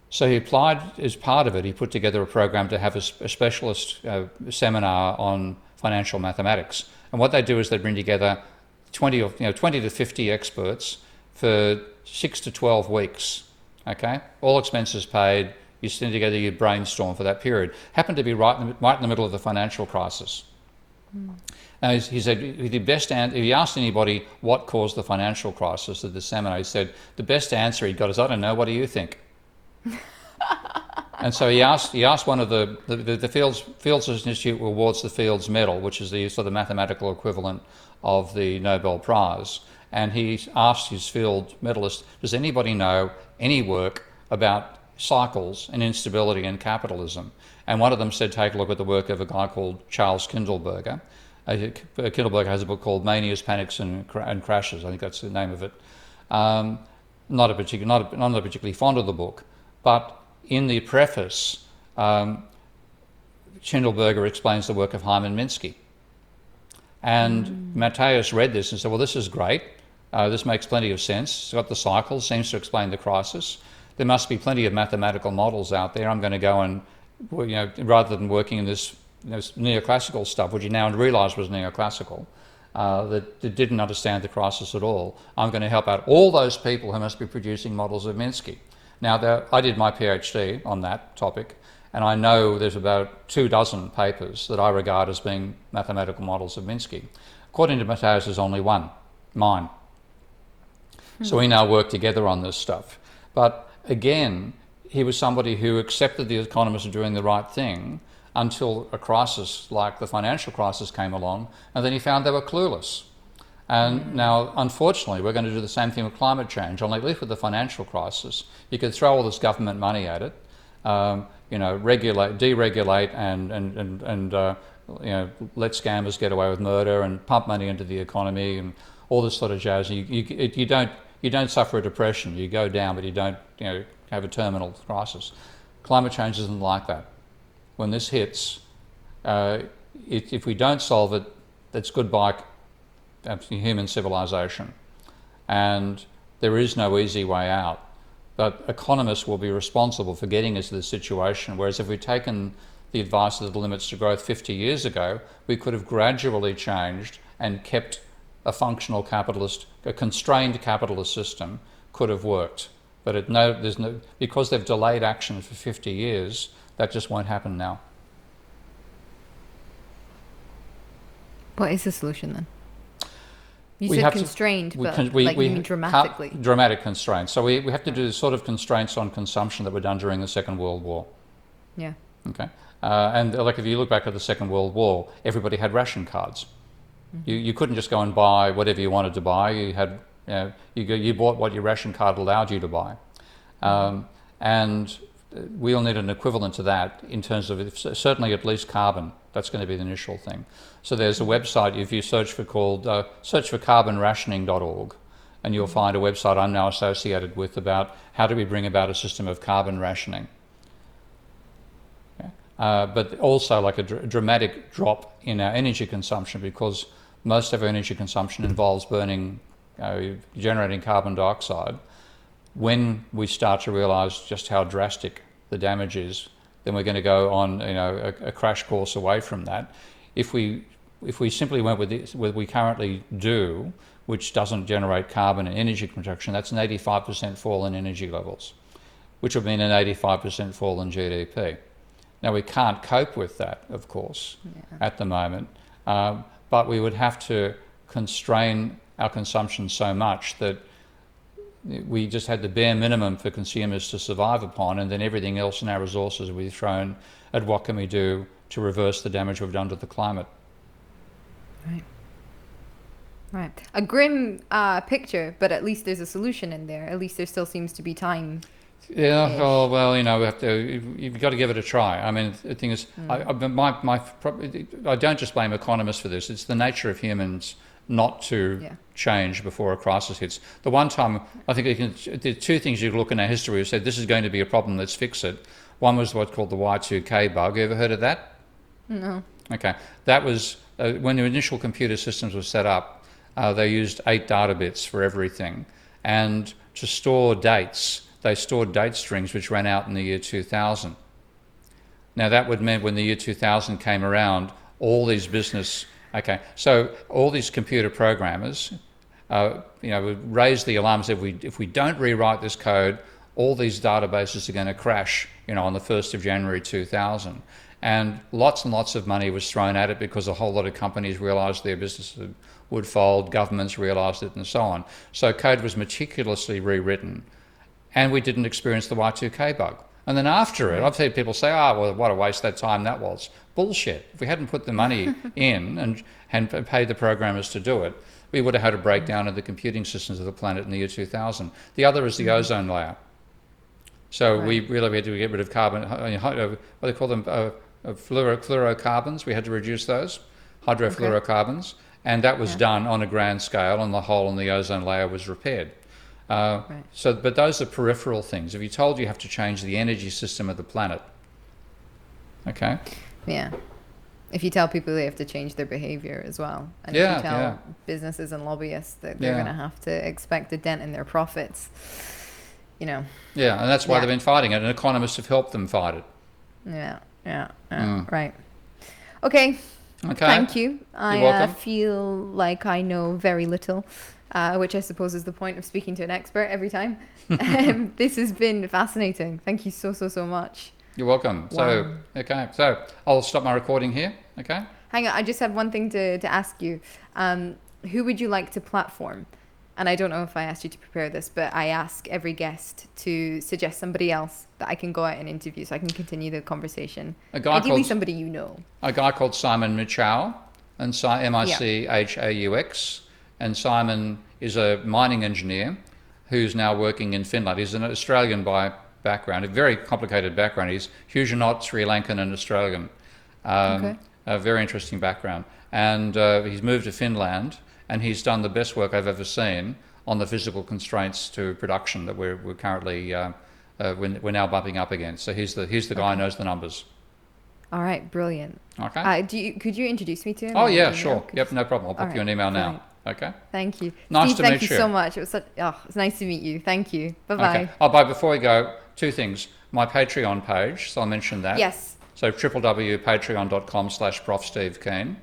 So he applied as part of it, he put together a program to have a, a specialist uh, seminar on financial mathematics. And what they do is they bring together 20, or, you know, 20 to 50 experts for six to 12 weeks. Okay, all expenses paid. You sit together, you brainstorm for that period. Happened to be right in the, right in the middle of the financial crisis. Mm. Now, he said the best if he asked anybody what caused the financial crisis at the seminar, he said the best answer he got is, I don't know, what do you think? and so he asked, he asked one of the, the, the, Fields, Fields Institute awards the Fields Medal, which is the sort of mathematical equivalent of the Nobel Prize. And he asked his field medalist, does anybody know any work about cycles and instability in capitalism? And one of them said, take a look at the work of a guy called Charles Kindleberger Kindleberger has a book called Manias, Panics, and, and Crashes. I think that's the name of it. Um, not, a particular, not, a, not particularly fond of the book, but in the preface, um, Kindleberger explains the work of Hyman Minsky. And mm. Matheus read this and said, Well, this is great. Uh, this makes plenty of sense. It's got the cycles, seems to explain the crisis. There must be plenty of mathematical models out there. I'm going to go and, you know, rather than working in this you know, neoclassical stuff, which he now realised was neoclassical, uh, that, that, didn't understand the crisis at all. I'm going to help out all those people who must be producing models of Minsky. Now, there, I did my PhD on that topic, and I know there's about two dozen papers that I regard as being mathematical models of Minsky. According to Matheus, there's only one, mine. Hmm. So we now work together on this stuff. But again, he was somebody who accepted the economists are doing the right thing until a crisis like the financial crisis came along, and then he found they were clueless. And mm. now, unfortunately, we're going to do the same thing with climate change, only at least with the financial crisis. You could throw all this government money at it, um, you know, regulate, deregulate, and, and, and, and uh, you know, let scammers get away with murder and pump money into the economy and all this sort of jazz. You, you, it, you, don't, you don't suffer a depression. You go down, but you don't you know, have a terminal crisis. Climate change isn't like that when this hits, uh, if, if, we don't solve it, that's goodbye to human civilization. And there is no easy way out. but economists will be responsible for getting us to this situation. Whereas if we'd taken the advice of the limits to growth 50 years ago, we could have gradually changed and kept a functional capitalist, a constrained capitalist system could have worked. But it, no, there's no, because they've delayed action for 50 years, that just won't happen now. What is the solution then? You We said have to- constrained, We but can- we- like we you mean ca- dramatically. dramatic constraints. So we, we have to do the sort of constraints on consumption that were done during the Second World War. yeah. Okay, uh, and like if you look back at the Second World War, everybody had ration cards. You, you couldn't just go and buy whatever you wanted to buy. You had you, know, you, you bought what your ration card allowed you to buy, um, and we'll need an equivalent to that in terms of if, certainly at least carbon. That's going to be the initial thing. So there's a website if you search for called uh, search for carbonrationing.org, and you'll find a website I'm now associated with about how do we bring about a system of carbon rationing. Uh, but also like a dr- dramatic drop in our energy consumption because most of our energy consumption involves burning, uh, generating carbon dioxide. When we start to realise just how drastic the damage is, then we're going to go on, you know, a, a crash course away from that. If we if we simply went with this, what we currently do, which doesn't generate carbon and energy production, that's an 85% fall in energy levels, which would mean an 85% fall in GDP. Now, we can't cope with that, of course, at the moment, um, but we would have to constrain our consumption so much that we just had the bare minimum for consumers to survive upon, and then everything else in our resources would be thrown at what can we do to reverse the damage we've done to the climate. Right. Right. A grim uh, picture, but at least there's a solution in there. At least there still seems to be time. Yeah, oh, well, you know, we have to, you've got to give it a try. I mean, the thing is, I, I, my, my, I don't just blame economists for this. It's the nature of humans not to Yeah. change before a crisis hits. The one time, I think can, there are two things you look in our history who said this is going to be a problem, let's fix it. One was what's called the Y2K bug. You ever heard of that? No. Okay, that was uh, when the initial computer systems were set up. Uh, they used eight data bits for everything, and to store dates, they stored date strings which ran out in the year 2000. Now that would mean when the year 2000 came around, all these business okay, so all these computer programmers, uh, you know, would raise the alarms if we if we don't rewrite this code, all these databases are going to crash, you know, on the 1st of January 2000. And lots and lots of money was thrown at it because a whole lot of companies realised their businesses would fold, governments realised it, and so on. So code was meticulously rewritten, and we didn't experience the Y2K bug. And then after it, I've heard people say, "Oh, well, what a waste that time that was." Bullshit. If we hadn't put the money in and, and paid the programmers to do it, we would have had a breakdown of the computing systems of the planet in the year 2000. The other is the ozone layer. So we really had to get rid of carbon, uh, what do they call them, uh, uh, fluoro, fluorocarbons. We had to reduce those, hydrofluorocarbons, and that was Yeah. done on a grand scale, and the hole in the ozone layer was repaired. Uh, Right. So, but those are peripheral things. If you're told you have to change the energy system of the planet, okay, Yeah. If you tell people they have to change their behavior as well, and Yeah, if you tell yeah. businesses and lobbyists that they're Yeah. going to have to expect a dent in their profits, you know, yeah, and that's why they've been fighting it, and economists have helped them fight it. yeah, yeah, yeah Mm. right. Okay, Okay, thank you. I uh, feel like I know very little, uh, which I suppose is the point of speaking to an expert every time. um, this has been fascinating. Thank you so, so, so much. You're welcome. Wow. So, okay, so I'll stop my recording here. Okay. Hang on, I just have one thing to, to ask you. Um, who would you like to platform? And I don't know if I asked you to prepare this, but I ask every guest to suggest somebody else that I can go out and interview so I can continue the conversation. A guy Ideally, called somebody you know. a guy called Simon Michaux, and Si- M I C H A U X, and Simon is a mining engineer who's now working in Finland. He's an Australian by background, a very complicated background. He's Huguenot, Sri Lankan, and Australian. Um, Okay. A very interesting background, and uh, he's moved to Finland, and he's done the best work I've ever seen on the physical constraints to production that we're, we're currently uh, uh, we're, we're now bumping up against. So he's the he's the guy who knows the numbers. All right, brilliant. Okay. Uh, do you, could you introduce me to him? Oh yeah, sure. Yep, no problem. I'll pop All you an email now. brilliant. Okay. Thank you. Nice Steve, to thank meet you you. so much. It was such, oh, it's nice to meet you. Thank you. Bye bye. Okay. Oh, but before we go, two things. My Patreon page, so I mentioned that. Yes. So www.patreon.com slash Prof Steve Keen.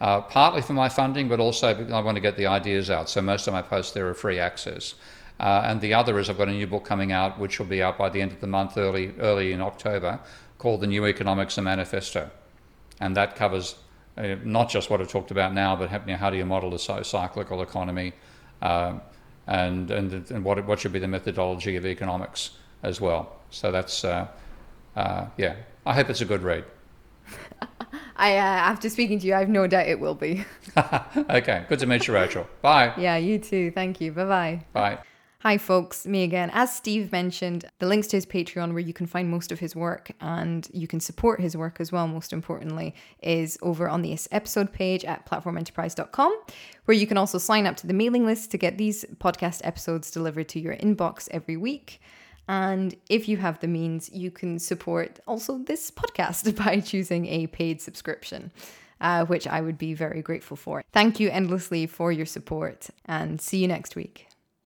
Uh, partly for my funding, but also because I want to get the ideas out. So most of my posts there are free access. Uh, and the other is I've got a new book coming out, which will be out by the end of the month, early early in October, called The New Economics and Manifesto. And that covers uh, not just what I've talked about now, but how, you know, how do you model a cy- cyclical economy, uh, and and and what what should be the methodology of economics as well. So that's uh, uh, yeah. I hope it's a good read. I uh, after speaking to you, I have no doubt it will be. okay, good to meet you, Rachel. Bye. yeah, you too. Thank you. Bye bye. Bye. Hi, folks, me again. As Steve mentioned, the links to his Patreon, where you can find most of his work and you can support his work as well, most importantly, is over on this episode page at platformenterprise.com, where you can also sign up to the mailing list to get these podcast episodes delivered to your inbox every week. And if you have the means, you can support also this podcast by choosing a paid subscription. Uh, which I would be very grateful for. Thank you endlessly for your support and see you next week.